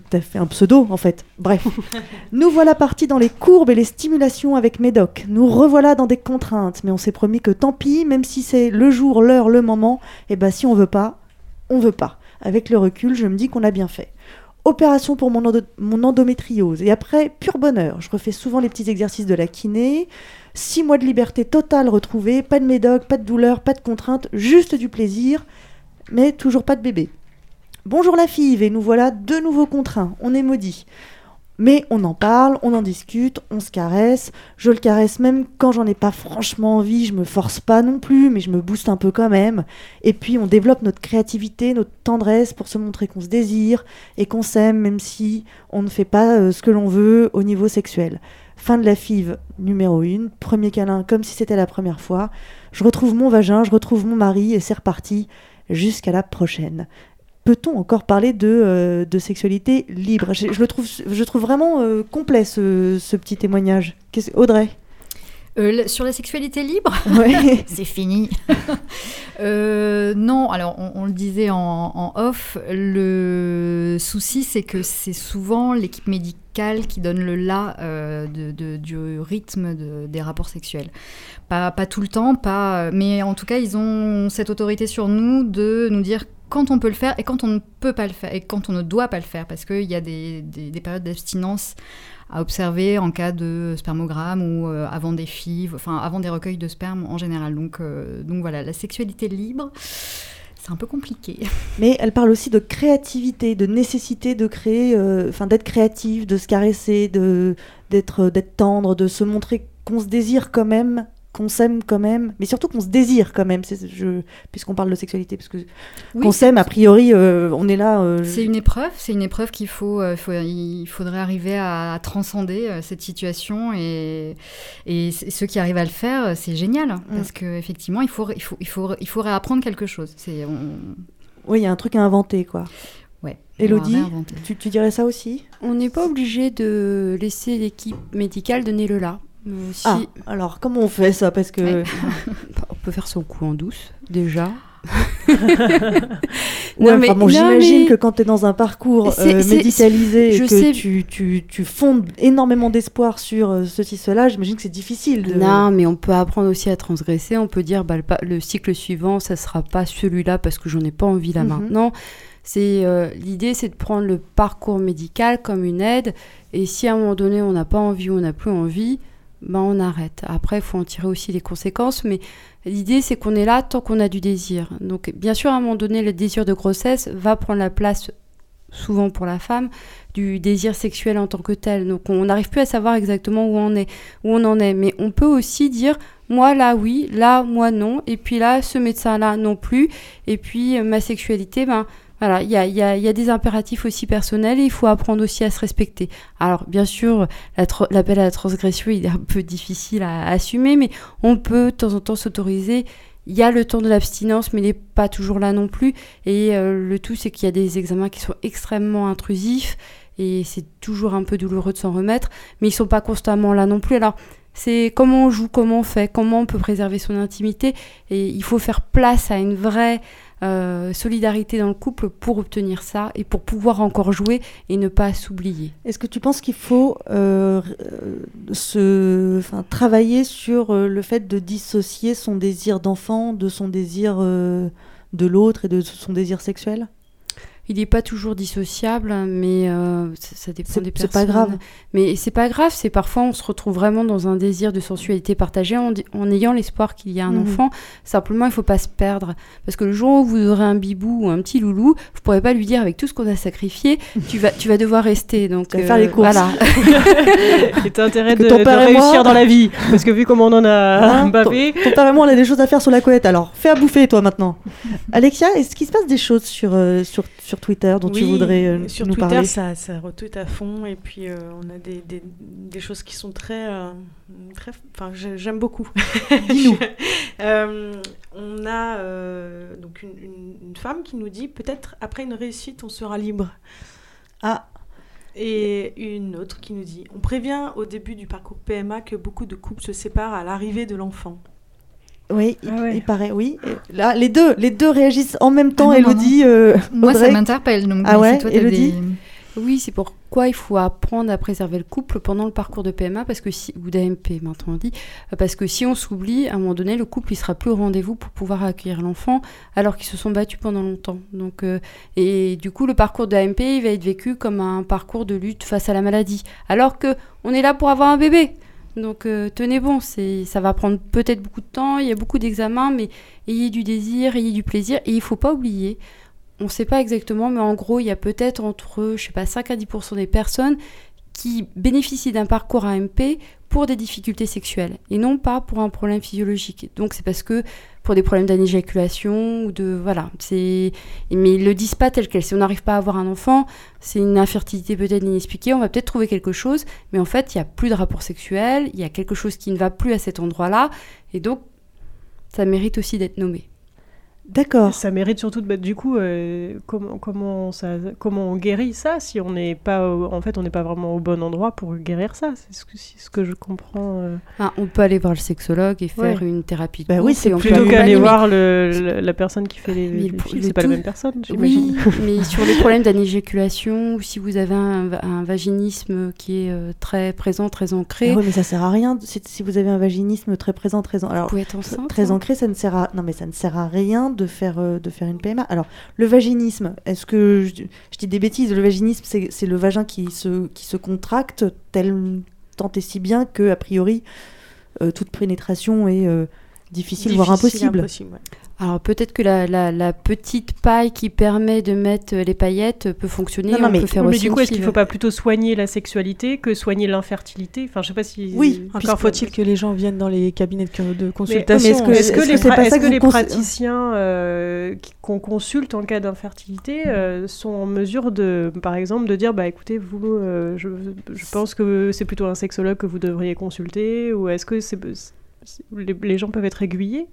tout à fait un pseudo en fait. Bref. nous voilà partis dans les courbes et les stimulations avec Médoc. Nous revoilà dans des contraintes, mais on s'est promis que tant pis, même si c'est le jour, l'heure, le moment, et ben si on veut pas, on veut pas. Avec le recul, je me dis qu'on a bien fait. Opération pour mon, endo- mon endométriose. Et après, pur bonheur. Je refais souvent les petits exercices de la kiné. Six mois de liberté totale retrouvée. Pas de médoc, pas de douleur, pas de contrainte, juste du plaisir. Mais toujours pas de bébé. Bonjour la fille, et nous voilà de nouveau contraints. On est maudits. Mais on en parle, on en discute, on se caresse. Je le caresse même quand j'en ai pas franchement envie. Je me force pas non plus, mais je me booste un peu quand même. Et puis on développe notre créativité, notre tendresse pour se montrer qu'on se désire et qu'on s'aime, même si on ne fait pas euh, ce que l'on veut au niveau sexuel. Fin de la five numéro 1, premier câlin comme si c'était la première fois. Je retrouve mon vagin, je retrouve mon mari et c'est reparti jusqu'à la prochaine. Peut-on encore parler de, euh, de sexualité libre? Je, je le trouve, je trouve vraiment euh, complet ce, ce petit témoignage. Audrey? Euh, sur la sexualité libre? Ouais. C'est fini. Non, alors on, on le disait en, en off, le souci c'est que c'est souvent l'équipe médicale qui donne le là euh, de- de- du rythme de- des rapports sexuels. Pas, pas tout le temps, pas, mais en tout cas ils ont cette autorité sur nous de nous dire quand on peut le faire et quand on ne peut pas le faire et quand on ne doit pas le faire parce qu'il y a des, des- des périodes d'abstinence à observer en cas de spermogramme ou euh, avant des fives, enfin avant des recueils de sperme en général. Donc, euh, donc voilà, la sexualité libre, c'est un peu compliqué. Mais elle parle aussi de créativité, de nécessité de créer, euh, enfin d'être créatif, de se caresser, d'être tendre, de se montrer qu'on se désire quand même, qu'on s'aime quand même, mais surtout qu'on se désire quand même. c'est- je- Puisqu'on parle de sexualité, parce que Oui, qu'on c'est- s'aime a priori, euh, on est là. euh, C'est une épreuve, c'est une épreuve qu'il faut, euh, faut- il faudrait arriver à, à transcender euh, cette situation et, ceux qui arrivent à le faire, c'est génial Mm. parce qu'effectivement, il faut, il, faut, il, faut, il faut réapprendre quelque chose. C'est, on- Oui, il y a un truc à inventer, quoi. Ouais. Elodie, tu, tu dirais ça aussi? On n'est pas obligé de laisser l'équipe médicale donner le là. Si- Ah, alors comment on fait ça Parce que Ouais. on peut faire son coup en douce, déjà. Ouais, Non, mais- enfin bon, non, j'imagine mais- que quand tu es dans un parcours C'est- euh, c'est- médicalisé et je que sais- tu, tu, tu fondes énormément d'espoir sur euh, ceci, cela, j'imagine que c'est difficile. De... Non, mais on peut apprendre aussi à transgresser. On peut dire bah, le cycle suivant, ça sera pas celui-là parce que j'en ai pas envie là Mhm. maintenant. C'est euh, l'idée, c'est de prendre le parcours médical comme une aide. Et si à un moment donné on n'a pas envie ou on n'a plus envie, ben on arrête. Après, il faut en tirer aussi les conséquences, mais l'idée c'est qu'on est là tant qu'on a du désir. Donc bien sûr, à un moment donné, le désir de grossesse va prendre la place souvent pour la femme, du désir sexuel en tant que tel. Donc on n'arrive plus à savoir exactement où on est, où on en est. Mais on peut aussi dire, moi là oui, là moi non, et puis là ce médecin là non plus, et puis ma sexualité, ben voilà, il y a, y a- des impératifs aussi personnels et il faut apprendre aussi à se respecter. Alors bien sûr, l'appel à la transgression, il est un peu difficile à, à assumer, mais on peut de temps en temps s'autoriser. Il y a le temps de l'abstinence, mais il n'est pas toujours là non plus. Et euh, le tout, c'est qu'il y a des examens qui sont extrêmement intrusifs et c'est toujours un peu douloureux de s'en remettre, mais ils sont pas constamment là non plus. Alors C'est comment on joue, comment on fait, comment on peut préserver son intimité. Et il faut faire place à une vraie euh, solidarité dans le couple pour obtenir ça et pour pouvoir encore jouer et ne pas s'oublier. Est-ce que tu penses qu'il faut euh, travailler sur euh, le fait de dissocier son désir d'enfant de son désir de l'autre et de son désir sexuel? Il n'est pas toujours dissociable, mais euh, ça, ça dépend C'est- des c'est personnes. pas grave. Mais c'est pas grave, c'est parfois on se retrouve vraiment dans un désir de sensualité partagée en, ayant l'espoir qu'il y a un Mhm. enfant. Simplement, il faut pas se perdre. Parce que le jour où vous aurez un bibou ou un petit loulou, vous pourrez pas lui dire avec tout ce qu'on a sacrifié, tu vas, tu vas devoir rester. Donc, Tu vas faire les courses. Voilà. Et t'as intérêt de, ton de père et réussir moi- dans la vie. Parce que vu comment on en a Hein, bavé. ton, ton père et moi, on a des choses à faire sur la couette, alors fais à bouffer toi maintenant. Alexia, est-ce qu'il se passe des choses sur, euh, sur, sur Twitter dont tu voudrais euh, sur nous Twitter, parler ça, ça retweet à fond et puis euh, on a des, des, des choses qui sont très, euh, très, enfin j'ai- j'aime beaucoup. Dis-nous. Euh, on a donc une, une- une femme qui nous dit peut-être après une réussite on sera libre. Ah. Et une autre qui nous dit on prévient au début du parcours PMA que beaucoup de couples se séparent à l'arrivée de l'enfant. Oui, il, Ah il paraît, oui. Et Là, les deux, les deux réagissent en même temps, Ah non, non, Elodie. euh, Moi, ça m'interpelle. Donc, Ah mais ouais, toi, Elodie des- Oui, c'est pourquoi il faut apprendre à préserver le couple pendant le parcours de PMA parce que si, ou d'AMP maintenant on dit, euh, parce que si on s'oublie, à un moment donné, le couple il sera plus au rendez-vous pour pouvoir accueillir l'enfant alors qu'ils se sont battus pendant longtemps. Donc, euh, et du coup, le parcours de AMP il va être vécu comme un parcours de lutte face à la maladie, alors que on est là pour avoir un bébé. Donc euh, tenez bon, ça va prendre peut-être beaucoup de temps, il y a beaucoup d'examens, mais ayez du désir, ayez du plaisir, et il faut pas oublier on ne sait pas exactement, mais en gros, il y a peut-être entre, je sais pas, 5 à 10% des personnes qui bénéficient d'un parcours AMP pour des difficultés sexuelles et non pas pour un problème physiologique. Donc c'est parce que pour des problèmes d'anéjaculation ou de voilà, c'est mais ils le disent pas tel quel. Si on n'arrive pas à avoir un enfant, c'est une infertilité peut-être inexpliquée, on va peut-être trouver quelque chose, mais en fait, il y a plus de rapport sexuel, il y a quelque chose qui ne va plus à cet endroit-là et donc ça mérite aussi d'être nommé. D'accord. Ça mérite surtout de mettre du coup euh, comment comment ça comment on guérit ça si on n'est pas au- en fait on n'est pas vraiment au bon endroit pour guérir ça c'est ce que c'est ce que je comprends euh. Ah, on peut aller voir le sexologue et faire Ouais. une thérapie de Bah oui, c'est et on peut plutôt qu'aller voir le, le- la personne qui fait les, Mais les le- c'est pas la même personne j'imagine Oui, mais sur les problèmes d'anéjaculation ou si vous avez un, un vaginisme qui est euh, très présent, très ancré, Ah ouais, mais ça sert à rien si, vous avez un vaginisme très présent, très, en- alors, pouvez être enceinte, très hein. ancré, ça ne sert à non mais ça ne sert à rien de faire euh, de faire une PMA. Alors le vaginisme, est-ce que je, dis des bêtises Le vaginisme, c'est le vagin qui se contracte tel tant et si bien que a priori euh, toute pénétration est difficile, voire impossible. impossible, ouais. Alors peut-être que la, la- la petite paille qui permet de mettre les paillettes peut fonctionner. Non, non, on mais- peut faire Oui, mais aussi du coup est-ce qu'il fibre. faut pas plutôt soigner la sexualité que soigner l'infertilité? Enfin je sais pas si Oui, encore faut-il que les gens viennent dans les cabinets de, consultation. est-ce que, les, que que praticiens euh, qui- qu'on consulte en cas d'infertilité euh, sont en mesure de, par exemple, de dire, bah écoutez, vous, euh, je, je pense que c'est plutôt un sexologue que vous devriez consulter, ou est-ce que c'est, c'est- les, les gens peuvent être aiguillés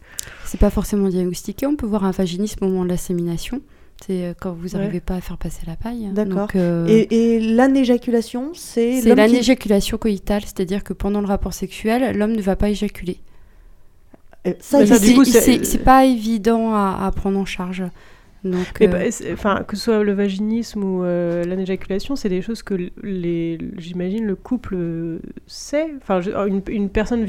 C'est pas forcément diagnostiqué. On peut voir un vaginisme au moment de l'insémination. C'est euh, quand vous Ouais. n'arrivez pas à faire passer la paille. D'accord. Euh, Et, et l'anéjaculation, c'est C'est qui- l'anéjaculation coïtale, c'est-à-dire que pendant le rapport sexuel, l'homme ne va pas éjaculer. Euh, ça, C'est- pas évident à, à prendre en charge. Donc, Mais euh, bah, que ce soit le vaginisme ou euh, l'anéjaculation, c'est des choses que les, j'imagine le couple euh, sait. Enfin, je- une, une personne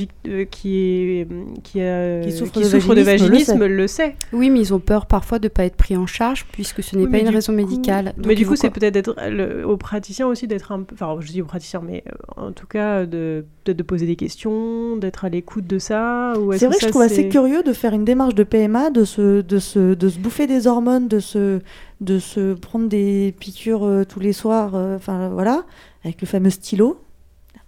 qui est qui, a, Qui souffre qui de souffre de vaginisme le vaginisme sait. le sait. oui, mais ils ont peur parfois de ne pas être pris en charge puisque ce n'est Oui, pas une raison coup- médicale. mais du coup, c'est peut-être d'être aux praticiens aussi d'être un peu. Enfin, je dis aux praticiens, mais euh, en tout cas, de, peut-être de poser des questions, d'être à l'écoute de ça. Ou C'est vrai que ça, je trouve assez curieux de faire une démarche de PMA, de se, de se, de se bouffer des hormones, de se, de se prendre des piqûres euh, tous les soirs, euh, enfin voilà, avec le fameux stylo.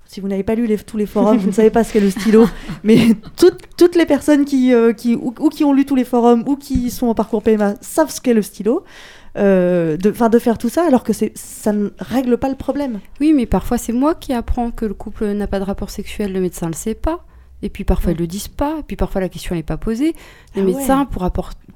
Si vous n'avez pas lu les- tous les forums, vous ne savez pas ce qu'est le stylo, mais toutes, toutes les personnes qui, euh, qui ou, ou qui ont lu tous les forums ou qui sont en parcours PMA savent ce qu'est le stylo. Euh, de, 'fin, de faire tout ça alors que ça ne règle pas le problème. Oui, mais parfois c'est moi qui apprends que le couple n'a pas de rapport sexuel, le médecin ne le sait pas. Et puis parfois ils le disent pas, et puis parfois la question n'est pas posée. Les Ah médecins, ouais.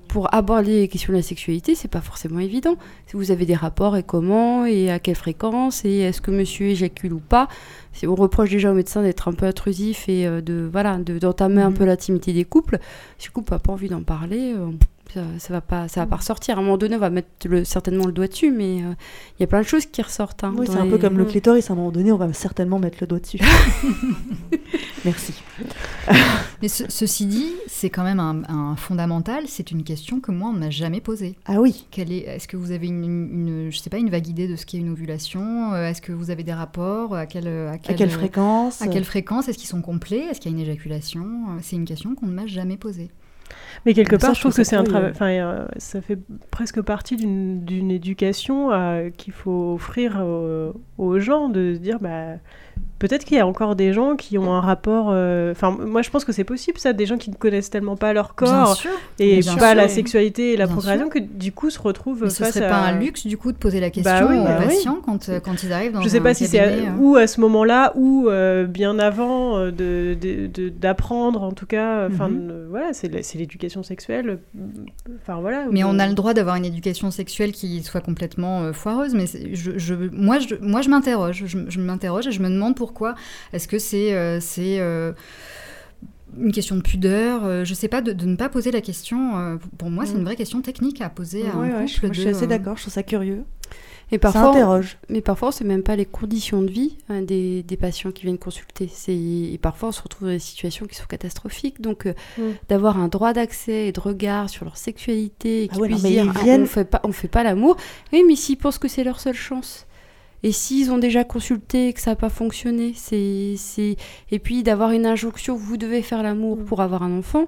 pour, aborder les questions de la sexualité, c'est pas forcément évident. Si vous avez des rapports et comment, et à quelle fréquence, et est-ce que monsieur éjacule ou pas. Si on reproche déjà aux médecins d'être un peu intrusif et euh, de voilà de- d'entamer un Mhm. peu l'intimité des couples, si le couple n'a pas envie d'en parler, euh, ça, ça va pas ça va pas ressortir. À un moment donné, on va mettre le- certainement le doigt dessus, mais euh, il y a plein de choses qui ressortent. hein, Oui, c'est un peu comme le clitoris, à un moment donné, on va certainement mettre le doigt dessus. Merci. Mais ce- ceci dit, c'est quand même un, un fondamental. C'est une question que moi, on ne m'a jamais posée. Ah oui. Quelle est, est-ce que vous avez une, une- je sais pas, une vague idée de ce qu'est une ovulation? Euh, Est-ce que vous avez des rapports? À quelle, à quelle, quelle fréquence? À quelle fréquence? Est-ce qu'ils sont complets? Est-ce qu'il y a une éjaculation? Euh, C'est une question qu'on ne m'a jamais posée. Mais quelque ça, part, je trouve que c'est un travail. Enfin, euh, ça fait presque partie d'une d'une éducation euh, qu'il faut offrir aux, aux gens, de se dire, bah, peut-être qu'il y a encore des gens qui ont un rapport. euh, Enfin, moi, je pense que c'est possible, ça, des gens qui ne connaissent tellement pas leur corps sûr. et pas sûr. la sexualité et la procréation, sûr. que du coup se retrouvent Mais ce face serait à. pas un luxe du coup de poser la question Bah oui, aux bah oui. patients quand, euh, quand ils arrivent dans Je sais un pas si c'est euh. ou à ce moment-là ou euh, bien avant euh, de- de- de- d'apprendre en tout cas. Enfin, Mhm. voilà, c'est l'éducation sexuelle. Enfin voilà. Mais on a le droit d'avoir une éducation sexuelle qui soit complètement foireuse. Mais je, je- moi, je, moi, je m'interroge. Je, m'interroge et je me demande pourquoi. Est-ce que c'est euh, c'est euh, une question de pudeur euh, Je sais pas, de, de ne pas poser la question. euh, pour moi, c'est Mm. une vraie question technique à poser à Ouais, un ouais, couple. je, moi, je suis assez euh, d'accord, je trouve ça curieux. Et Ça parfois, interroge. Mais parfois, c'est même pas les conditions de vie hein, des, des patients qui viennent consulter. Et parfois, on se retrouve dans des situations qui sont catastrophiques. Donc, euh, Mm. d'avoir un droit d'accès et de regard sur leur sexualité, et qu'ils Ah ouais, non, puissent mais dire ils Ah, viennent- on fait pas, on fait pas l'amour. Oui, mais s'ils pensent que c'est leur seule chance. Et s'ils ont déjà consulté et que ça n'a pas fonctionné, c'est, c'est... et puis d'avoir une injonction, vous devez faire l'amour pour avoir un enfant,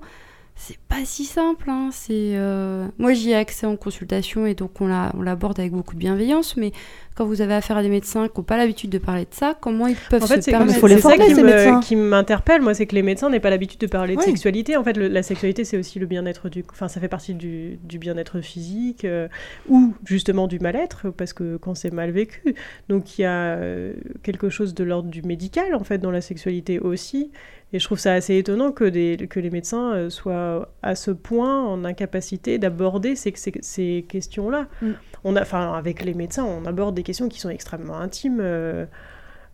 c'est pas si simple. hein. C'est, euh, Moi, j'y ai accès en consultation et donc on, la, on l'aborde avec beaucoup de bienveillance, mais quand vous avez affaire à des médecins qui n'ont pas l'habitude de parler de ça, comment ils peuvent En fait, se permettre c'est ça qui me- qui m'interpelle, moi, c'est que les médecins n'aient pas l'habitude de parler de sexualité. En fait, le- la sexualité, c'est aussi le bien-être du, enfin, ça fait partie du, du bien-être physique euh, ou justement du mal-être, parce que quand c'est mal vécu. Donc, il y a euh, quelque chose de l'ordre du médical, en fait, dans la sexualité aussi. Et je trouve ça assez étonnant que, des, que les médecins euh, soient à ce point en incapacité d'aborder ces, ces, ces questions-là. Mm. On a, enfin, avec les médecins, on aborde des questions qui sont extrêmement intimes. euh,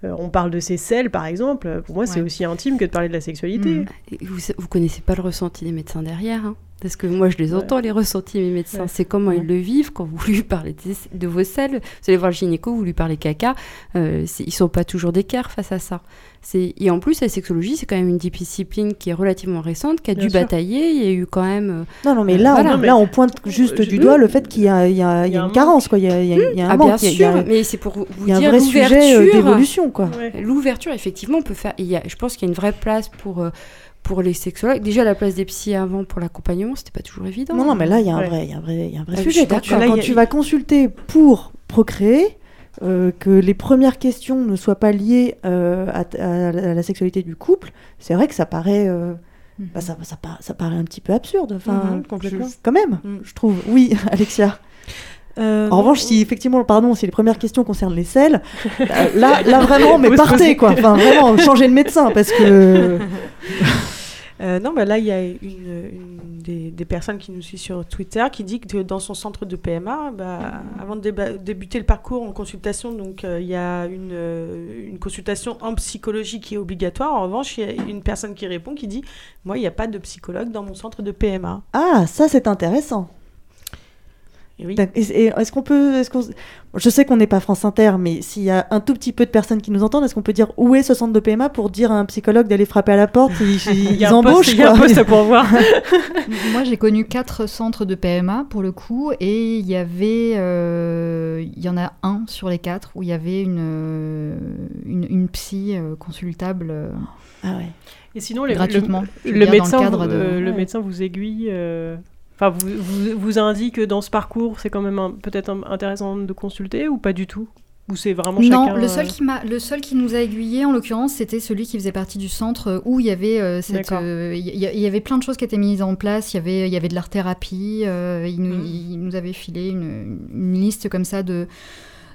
euh, on parle de ces selles, par exemple. Pour moi, c'est aussi intime que de parler de la sexualité. Mm. Vous, vous connaissez pas le ressenti des médecins derrière, hein parce que moi je les entends les ressentis mes médecins. Ouais. C'est comment Ouais. ils le vivent quand vous lui parlez de, de vos selles. Vous allez voir le gynéco, vous lui parlez caca, euh, ils sont pas toujours d'équerre face à ça. C'est et en plus la sexologie c'est quand même une discipline qui est relativement récente, qui a Bien dû sûr. batailler. Il y a eu quand même. euh, Non, non, mais euh, là, voilà. on, là, on pointe juste du doigt le fait qu'il y a, il y a- il y a une carence, quoi. Il y a, il y a- un Ah, manque. bien il y a- sûr, mais c'est pour vous il y a un dire vrai sujet euh, l'ouverture. d'évolution, quoi. L'ouverture, effectivement, on peut faire. il y a- je pense qu'il y a une vraie place pour. euh, pour les sexologues, déjà la place des psys avant pour l'accompagnement, c'était pas toujours évident. Non, non, mais là, il y a un Ouais. vrai, il y a un vrai, il y a un vrai sujet. Quand, a- tu vas consulter pour procréer, euh, que les premières questions ne soient pas liées euh, à, à la- à la sexualité du couple, c'est vrai que ça paraît, euh, bah, ça, ça, par- ça paraît un petit peu absurde. Enfin, Mhm, quand même, Mm. je trouve. Oui, Alexia. En non, revanche, si effectivement, pardon, si les premières questions concernent les selles, euh, là, là vraiment, mais partez quoi. Enfin, vraiment, changez de médecin parce que. Non, bah là, il y a une, une des, des personnes qui nous suivent sur Twitter qui dit que dans son centre de PMA, bah, avant de déba- débuter le parcours en consultation, donc euh, il y a une, euh, une consultation en psychologie qui est obligatoire. En revanche, il y a une personne qui répond qui dit Moi, il n'y a pas de psychologue dans mon centre de PMA. Ah, ça c'est intéressant. Et oui. D'ac- et- et Est-ce qu'on peut, est-ce qu'on, je sais qu'on n'est pas France Inter, mais s'il y a un tout petit peu de personnes qui nous entendent, est-ce qu'on peut dire où est ce centre de PMA pour dire à un psychologue d'aller frapper à la porte Ils, embauchent. il y a un quoi. poste pour voir. Moi, j'ai connu quatre centres de PMA pour le coup, et il y avait, euh, il y en a un sur les quatre où il y avait une euh, une, une psy euh, consultable. euh, Ah ouais. Et sinon, les- gratuitement. le, médecin, cadre vous, de- euh, le Ouais. médecin vous aiguille. Enfin, vous, vous, vous indique que dans ce parcours, c'est quand même un- peut-être intéressant de consulter ou pas du tout? Ou c'est vraiment Non, chacun le seul euh, qui m'a, le seul qui nous a aiguillés en l'occurrence, c'était celui qui faisait partie du centre où il y avait euh, cette, euh, il y, il y avait plein de choses qui étaient mises en place. Il y avait, il y avait de l'art thérapie. euh, il, nous, il nous avait filé une, une liste comme ça de.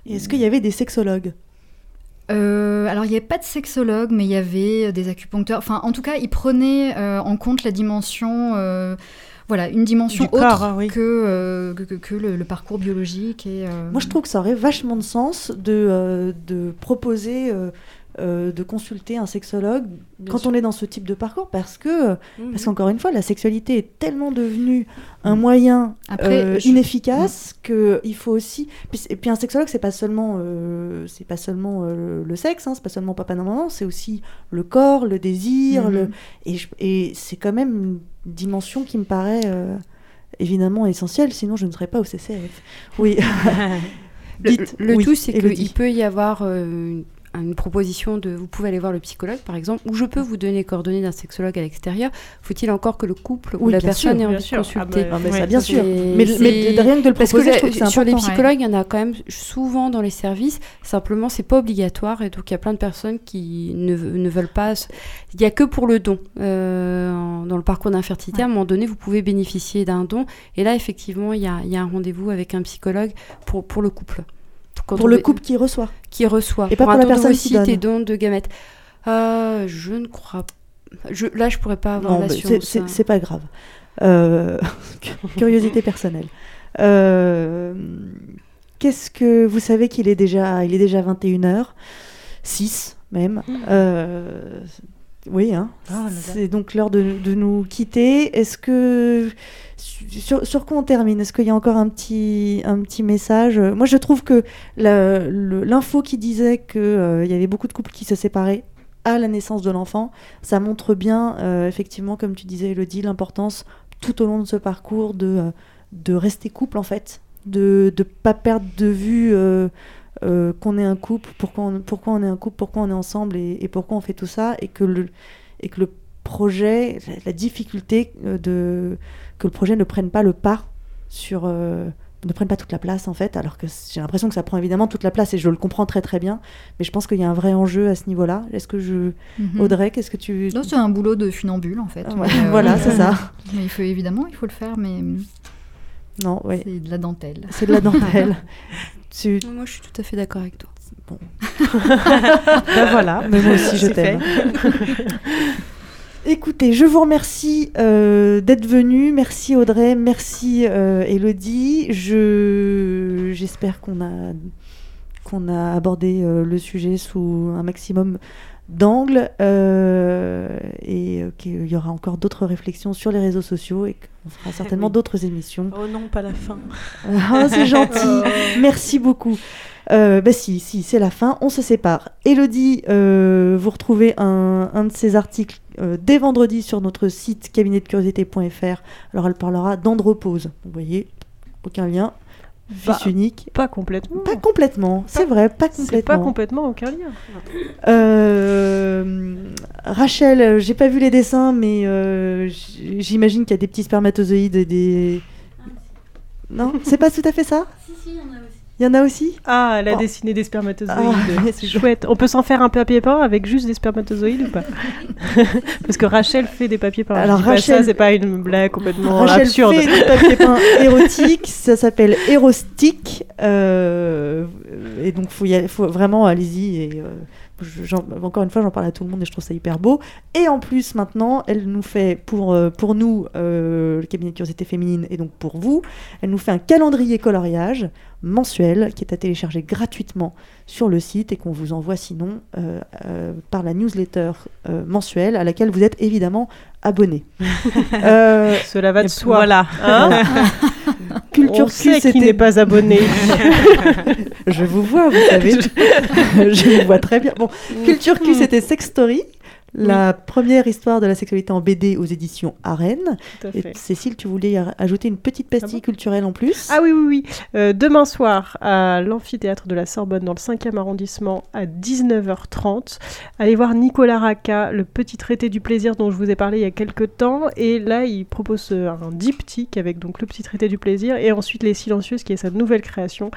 Est-ce qu'il y avait des sexologues? Euh, alors, il n'y avait pas de sexologue, mais il y avait euh, des acupuncteurs. Enfin, en tout cas, ils prenaient euh, en compte la dimension. euh, voilà, une dimension Du corps, autre hein, oui. que, que, que- que le, le parcours biologique. Et, Moi, je trouve que ça aurait vachement de sens de, de proposer, euh, de consulter un sexologue Bien quand sûr. on est dans ce type de parcours, parce que, Mhm. parce qu'encore une fois, la sexualité est tellement devenue un moyen Après, euh, je- inefficace que il faut aussi. puis Et puis un sexologue, c'est pas seulement, euh, c'est pas seulement euh, le sexe, hein, c'est pas seulement papa non maman, c'est aussi le corps, le désir, Mhm. le et, je- et c'est quand même une dimension qui me paraît euh, évidemment essentielle, sinon je ne serais pas au CCF. Oui. Le, Dites, le oui, tout, c'est qu'il peut y avoir euh, une, proposition de vous pouvez aller voir le psychologue, par exemple, ou je peux vous donner les coordonnées d'un sexologue à l'extérieur. Faut-il encore que le couple ou Oui, la personne sûr, ait bien envie de sûr. consulter Ah bah, Ah, ça, bien sûr. Mais- rien que de le Parce que proposer, je que c'est sur les psychologues, il y en a quand même souvent dans les services. Simplement, c'est pas obligatoire et donc il y a plein de personnes qui ne, ne veulent pas. Il y a que pour le don. Euh, dans le parcours d'infertilité, à un moment donné, vous pouvez bénéficier d'un don. Et là, effectivement, il y a, il y a un rendez-vous avec un psychologue pour, pour le couple. Quand Pour le couple qui reçoit. Qui reçoit. Et pas pour la personne qui et don de gamètes. Euh, je ne crois pas. Je, là, je pourrais pas avoir Non, mais la c'est- c'est hein. pas grave. Euh, curiosité personnelle. Euh, Qu'est-ce que vous savez qu'il est déjà, il est déjà 21h, 6 même. Oui, hein. c'est donc l'heure de, de nous quitter. Est-ce que sur, sur quoi on termine? Est-ce qu'il y a encore un petit, un petit message? Moi, je trouve que l'info qui disait qu'il y avait beaucoup de couples qui se séparaient à la naissance de l'enfant, ça montre bien, euh, effectivement, comme tu disais, Elodie, l'importance tout au long de ce parcours de, euh, de rester couple, en fait, de ne pas perdre de vue euh, euh, qu'on est un couple, pourquoi on, pourquoi on est un couple, pourquoi on est ensemble et, et pourquoi on fait tout ça, et que le, et que le projet, la, la difficulté euh, de que le projet ne prenne pas le pas sur euh, ne prenne pas toute la place en fait, alors que j'ai l'impression que ça prend évidemment toute la place et je le comprends très très bien, mais je pense qu'il y a un vrai enjeu à ce niveau-là. Est-ce que je Mhm. Audrey, qu'est-ce que tu Non, c'est un boulot de funambule en fait. Ah, voilà, c'est ça. Mais il faut évidemment, il faut le faire, mais non, ouais. c'est de la dentelle. C'est de la dentelle. Tu- Moi, je suis tout à fait d'accord avec toi. Bon. Ben voilà, mais moi aussi je t'aime. Écoutez, je vous remercie euh, d'être venu. Merci Audrey, merci euh, Elodie. Je j'espère qu'on a qu'on a abordé euh, le sujet sous un maximum d'angles euh, et euh, qu'il y aura encore d'autres réflexions sur les réseaux sociaux et qu'on fera certainement Oui. d'autres émissions. Oh non, pas la fin. Ah, c'est gentil. Merci beaucoup. Euh, bah si, si, c'est la fin. On se sépare. Elodie, euh, vous retrouvez un, un de ces articles dès vendredi sur notre site cabinetdecuriosité.fr. Alors elle parlera d'andropause. Vous voyez, aucun lien. Fils Bah, unique. Pas complètement. Pas complètement, c'est vrai, pas complètement. pas complètement aucun lien. Euh, Rachel, j'ai pas vu les dessins, mais euh, j'imagine qu'il y a des petits spermatozoïdes et des. Non, c'est pas tout à fait ça? Il y en a aussi Ah, elle a Oh. dessiné des spermatozoïdes. Ah, c'est chouette. On peut s'en faire un papier peint avec juste des spermatozoïdes ou pas Parce que Rachel fait des papiers peints. Alors, pas Rachel- ça, c'est pas une blague complètement Rachel absurde. fait du papier peint érotique, ça s'appelle Erostick. euh, et donc, faut, y aller- faut vraiment, allez-y. Et, euh, je- encore une fois, j'en parle à tout le monde et je trouve ça hyper beau. Et en plus, maintenant, elle nous fait, pour, euh, pour nous, euh, le cabinet de curiosité féminine, et donc pour vous, elle nous fait un calendrier coloriage mensuel qui est à télécharger gratuitement sur le site et qu'on vous envoie sinon euh, euh, par la newsletter euh, mensuelle à laquelle vous êtes évidemment abonné. Euh, Cela va de soi. voilà. Hein Culture On sait Q, qui c'était- n'est pas abonné. je vous vois, vous savez. je vous vois très bien. Bon, Culture Q, c'était Sex Story. La première histoire de la sexualité en BD aux éditions Arène. Cécile, tu voulais ajouter une petite pastille culturelle en plus? Ah oui, oui, oui. Euh, demain soir, à l'amphithéâtre de la Sorbonne, dans le 5e arrondissement, à 19h30. Allez voir Nicolas Racca, le petit traité du plaisir dont je vous ai parlé il y a quelques temps. Et là, il propose euh, un diptyque avec donc le petit traité du plaisir et ensuite Les Silencieuses, qui est sa nouvelle création.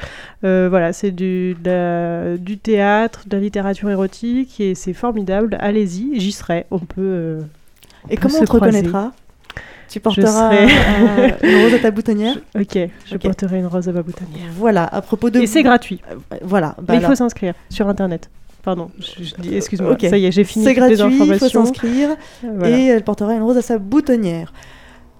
Euh, voilà, c'est du, la- du théâtre, de la littérature érotique et c'est formidable. Allez-y, j'y serai. On peut. euh, Et peut comment se on te croiser. reconnaîtra? Tu porteras serai- euh, une rose à ta boutonnière? Ok, je porterai une rose à ma boutonnière. Voilà, à propos de... Et c'est gratuit. Euh, Voilà. bah Mais il faut s'inscrire sur internet. Pardon, je, je dis, excuse-moi. Ok. Ça y est, j'ai fini C'est gratuit, il faut s'inscrire. Voilà. Et elle portera une rose à sa boutonnière.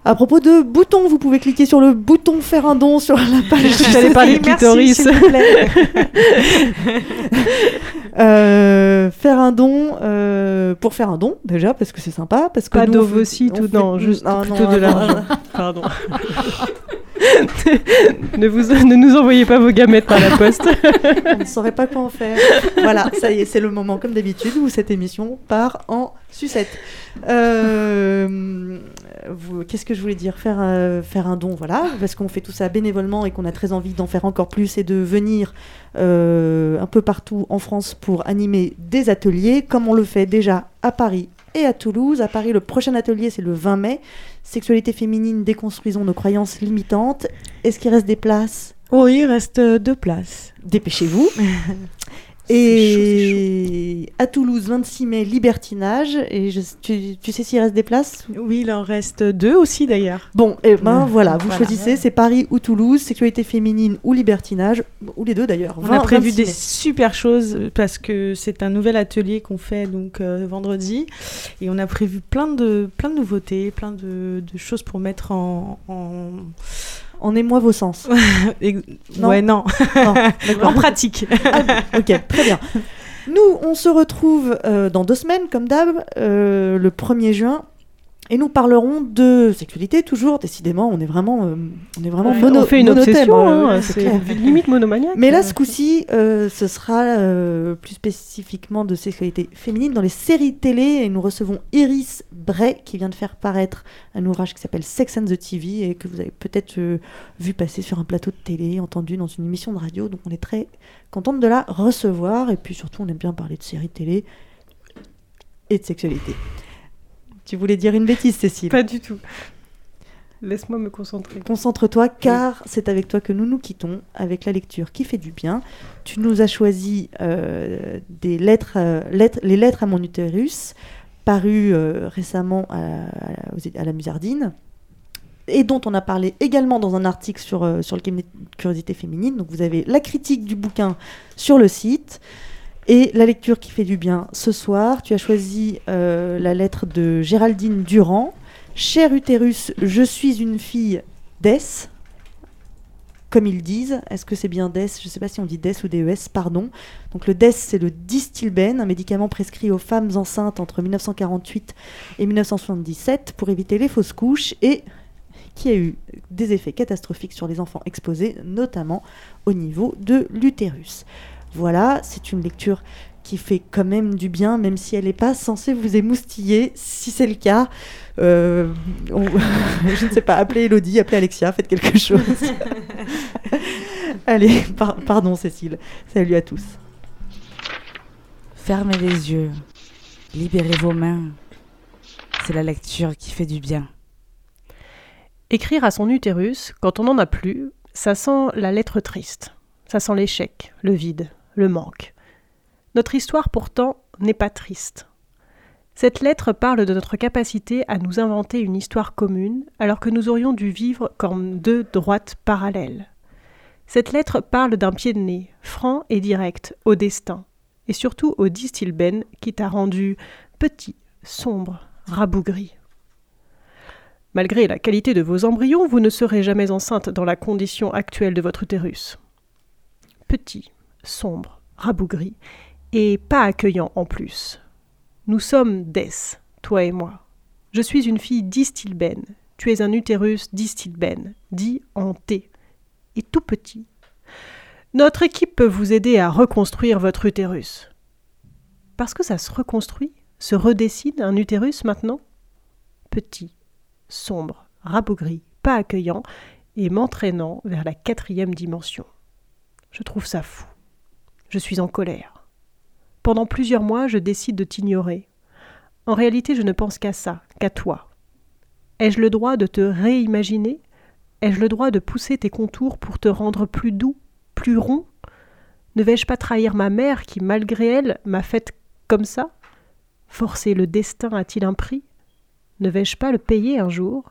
À propos de boutons, vous pouvez cliquer sur le bouton faire un don sur la page. J'allais parler de Merci, clitoris. s'il vous plaît. Euh, faire un don euh, pour faire un don déjà parce que c'est sympa parce que Pas d'ovocytes ou non, juste Ah, plutôt non, de non, l'argent. non. Pardon. ne, vous, ne nous envoyez pas vos gamètes par la poste. on ne saurait pas quoi en faire. Voilà, ça y est, c'est le moment comme d'habitude où cette émission part en sucette. Euh, Qu'est-ce que je voulais dire? Faire, euh, faire un don, voilà, parce qu'on fait tout ça bénévolement et qu'on a très envie d'en faire encore plus et de venir euh, un peu partout en France pour animer des ateliers, comme on le fait déjà à Paris et à Toulouse. À Paris, le prochain atelier, c'est le 20 mai. Sexualité féminine, déconstruisons nos croyances limitantes. Est-ce qu'il reste des places? Oui, il reste euh, deux places. Dépêchez-vous. Et à Toulouse, 26 mai, libertinage. Et je- tu, tu sais s'il reste des places Oui, il en reste deux aussi d'ailleurs. Bon, et ben Ouais. voilà, vous Voilà. choisissez, c'est Paris ou Toulouse, sexualité féminine ou libertinage, ou les deux d'ailleurs. On 20, a prévu 26 des mai. super choses parce que c'est un nouvel atelier qu'on fait donc euh, vendredi et on a prévu plein de plein de nouveautés, plein de, de choses pour mettre en en, en émoi vos sens. Non Ouais non, en pratique. Ah ok, très bien. Nous, on se retrouve euh, dans deux semaines, comme d'hab, euh, le 1er juin. Et nous parlerons de sexualité, toujours, décidément, on est vraiment, euh, on est vraiment on, fait- mono- on fait une obsession, euh, hein, c'est limite monomaniaque. Mais là, ce coup-ci, euh, ce sera euh, plus spécifiquement de sexualité féminine dans les séries télé. Et nous recevons Iris Bray, qui vient de faire paraître un ouvrage qui s'appelle Sex and the TV et que vous avez peut-être euh, vu passer sur un plateau de télé, entendu dans une émission de radio. Donc on est très contente de la recevoir. Et puis surtout, on aime bien parler de séries télé et de sexualité. Tu voulais dire une bêtise, Cécile Pas du tout. Laisse-moi me concentrer. Concentre-toi car c'est avec toi que nous nous quittons avec la lecture qui fait du bien. Tu nous as choisi euh, des lettres, euh, lettres- les lettres à mon utérus, parues euh, récemment à, à- aux- à la Musardine et dont on a parlé également dans un article sur, sur le cabinet de curiosité féminine. Donc vous avez la critique du bouquin sur le site et la lecture qui fait du bien ce soir. Tu as choisi euh, la lettre de Géraldine Durand. Cher utérus, je suis une fille d'Es. Comme ils disent, est-ce que c'est bien DES? Je ne sais pas si on dit DES ou DES, pardon. Donc le DES, c'est le Distilben, un médicament prescrit aux femmes enceintes entre 1948 et 1977 pour éviter les fausses couches et qui a eu des effets catastrophiques sur les enfants exposés, notamment au niveau de l'utérus. Voilà, c'est une lecture qui fait quand même du bien, même si elle n'est pas censée vous émoustiller. Si c'est le cas, euh, on- je ne sais pas, appelez Elodie, appelez Alexia, faites quelque chose. Allez, par- pardon Cécile. Salut à tous. Fermez les yeux, libérez vos mains. C'est la lecture qui fait du bien. Écrire à son utérus, quand on n'en a plus, ça sent la lettre triste. Ça sent l'échec, le vide, le manque. Notre histoire, pourtant, n'est pas triste. Cette lettre parle de notre capacité à nous inventer une histoire commune, alors que nous aurions dû vivre comme deux droites parallèles. Cette lettre parle d'un pied de nez, franc et direct, au destin, et surtout au distilben qui t'a rendu petit, sombre, rabougri. Malgré la qualité de vos embryons, vous ne serez jamais enceinte dans la condition actuelle de votre utérus. Petit, sombre, rabougri, et pas accueillant en plus. Nous sommes des, toi et moi. Je suis une fille d'Istilben. Tu es un utérus d'Istilben, dit en T, et tout petit. Notre équipe peut vous aider à reconstruire votre utérus. Parce que ça se reconstruit, se redessine un utérus maintenant? Petit, sombre, rabougri, pas accueillant, et m'entraînant vers la quatrième dimension. Je trouve ça fou. Je suis en colère. Pendant plusieurs mois, je décide de t'ignorer. En réalité, je ne pense qu'à ça, qu'à toi. Ai-je le droit de te réimaginer? Ai-je le droit de pousser tes contours pour te rendre plus doux, plus rond? Ne vais-je pas trahir ma mère qui, malgré elle, m'a faite comme ça? Forcer le destin a-t-il un prix? Ne vais-je pas le payer un jour?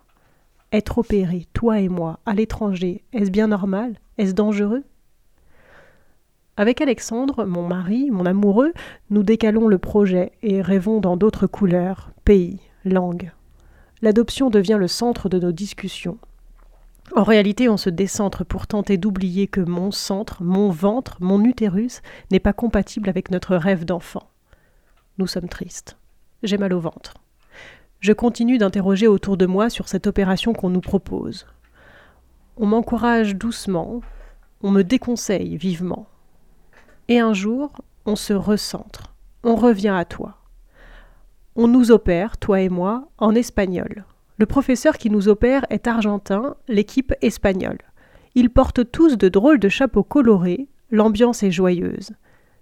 Être opéré, toi et moi, à l'étranger, est-ce bien normal? Est-ce dangereux? Avec Alexandre, mon mari, mon amoureux, nous décalons le projet et rêvons dans d'autres couleurs, pays, langues. L'adoption devient le centre de nos discussions. En réalité, on se décentre pour tenter d'oublier que mon centre, mon ventre, mon utérus n'est pas compatible avec notre rêve d'enfant. Nous sommes tristes. J'ai mal au ventre. Je continue d'interroger autour de moi sur cette opération qu'on nous propose. On m'encourage doucement, on me déconseille vivement. Et un jour, on se recentre, on revient à toi. On nous opère, toi et moi, en espagnol. Le professeur qui nous opère est argentin, l'équipe espagnole. Ils portent tous de drôles de chapeaux colorés, l'ambiance est joyeuse.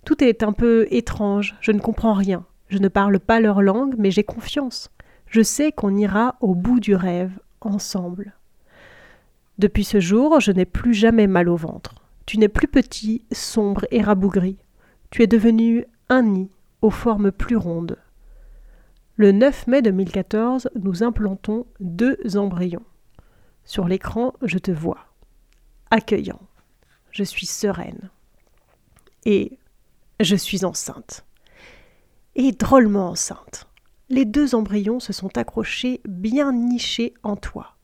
Tout est un peu étrange, je ne comprends rien. Je ne parle pas leur langue, mais j'ai confiance. Je sais qu'on ira au bout du rêve, ensemble. Depuis ce jour, je n'ai plus jamais mal au ventre. Tu n'es plus petit, sombre et rabougri. Tu es devenu un nid aux formes plus rondes. Le 9 mai 2014, nous implantons deux embryons. Sur l'écran, je te vois. Accueillant. Je suis sereine. Et je suis enceinte. Et drôlement enceinte. Les deux embryons se sont accrochés bien nichés en toi.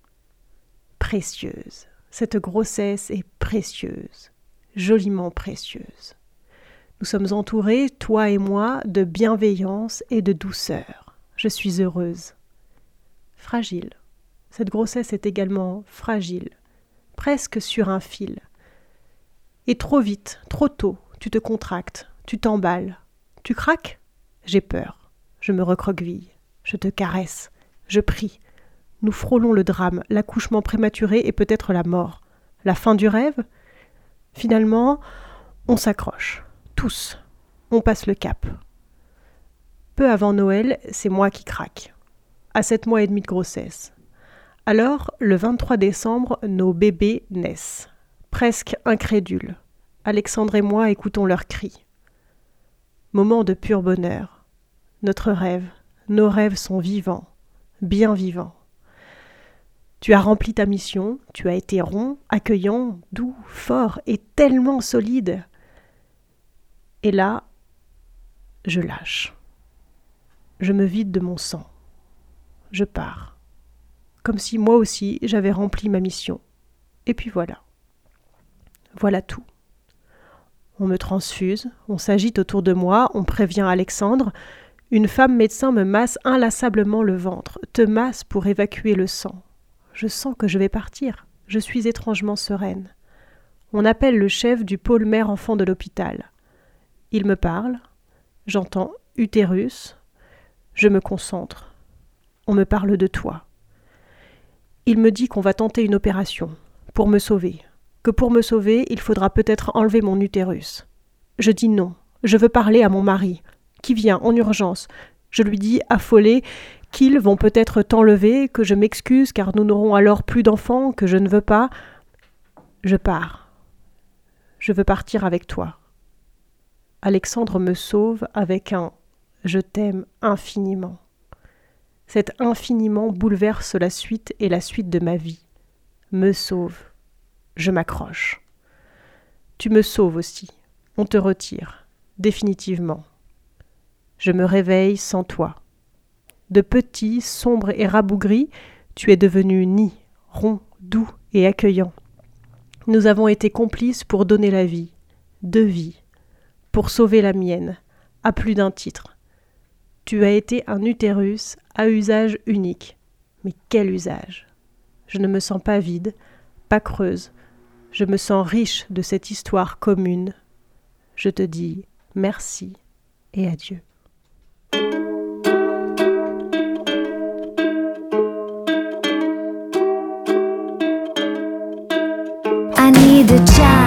Précieuse. Cette grossesse est précieuse, joliment précieuse. Nous sommes entourés, toi et moi, de bienveillance et de douceur. Je suis heureuse. Fragile. Cette grossesse est également fragile, presque sur un fil. Et trop vite, trop tôt, tu te contractes, tu t'emballes. Tu craques? J'ai peur. Je me recroqueville. Je te caresse. Je prie. Nous frôlons le drame, l'accouchement prématuré et peut-être la mort. La fin du rêve? Finalement, on s'accroche. Tous. On passe le cap. Peu avant Noël, c'est moi qui craque. À sept mois et demi de grossesse. Alors, le 23 décembre, nos bébés naissent. Presque incrédules. Alexandre et moi écoutons leurs cris. Moment de pur bonheur. Notre rêve, nos rêves sont vivants, bien vivants. Tu as rempli ta mission, tu as été rond, accueillant, doux, fort et tellement solide. Et là, je lâche. Je me vide de mon sang. Je pars. Comme si moi aussi j'avais rempli ma mission. Et puis voilà. Voilà tout. On me transfuse, on s'agite autour de moi, on prévient Alexandre. Une femme médecin me masse inlassablement le ventre, te masse pour évacuer le sang. Je sens que je vais partir. Je suis étrangement sereine. On appelle le chef du pôle mère-enfant de l'hôpital. Il me parle. J'entends utérus. Je me concentre. On me parle de toi. Il me dit qu'on va tenter une opération pour me sauver, que pour me sauver, il faudra peut-être enlever mon utérus. Je dis non. Je veux parler à mon mari, qui vient en urgence. Je lui dis, affolé, qu'ils vont peut-être t'enlever, que je m'excuse car nous n'aurons alors plus d'enfants, que je ne veux pas. Je pars. Je veux partir avec toi. Alexandre me sauve avec un Je t'aime infiniment. Cet infiniment bouleverse la suite et la suite de ma vie. Me sauve. Je m'accroche. Tu me sauves aussi. On te retire. Définitivement. Je me réveille sans toi. De petit, sombre et rabougri, tu es devenu nid, rond, doux et accueillant. Nous avons été complices pour donner la vie, deux vies, pour sauver la mienne, à plus d'un titre. Tu as été un utérus à usage unique. Mais quel usage Je ne me sens pas vide, pas creuse. Je me sens riche de cette histoire commune. Je te dis merci et adieu. 你的家。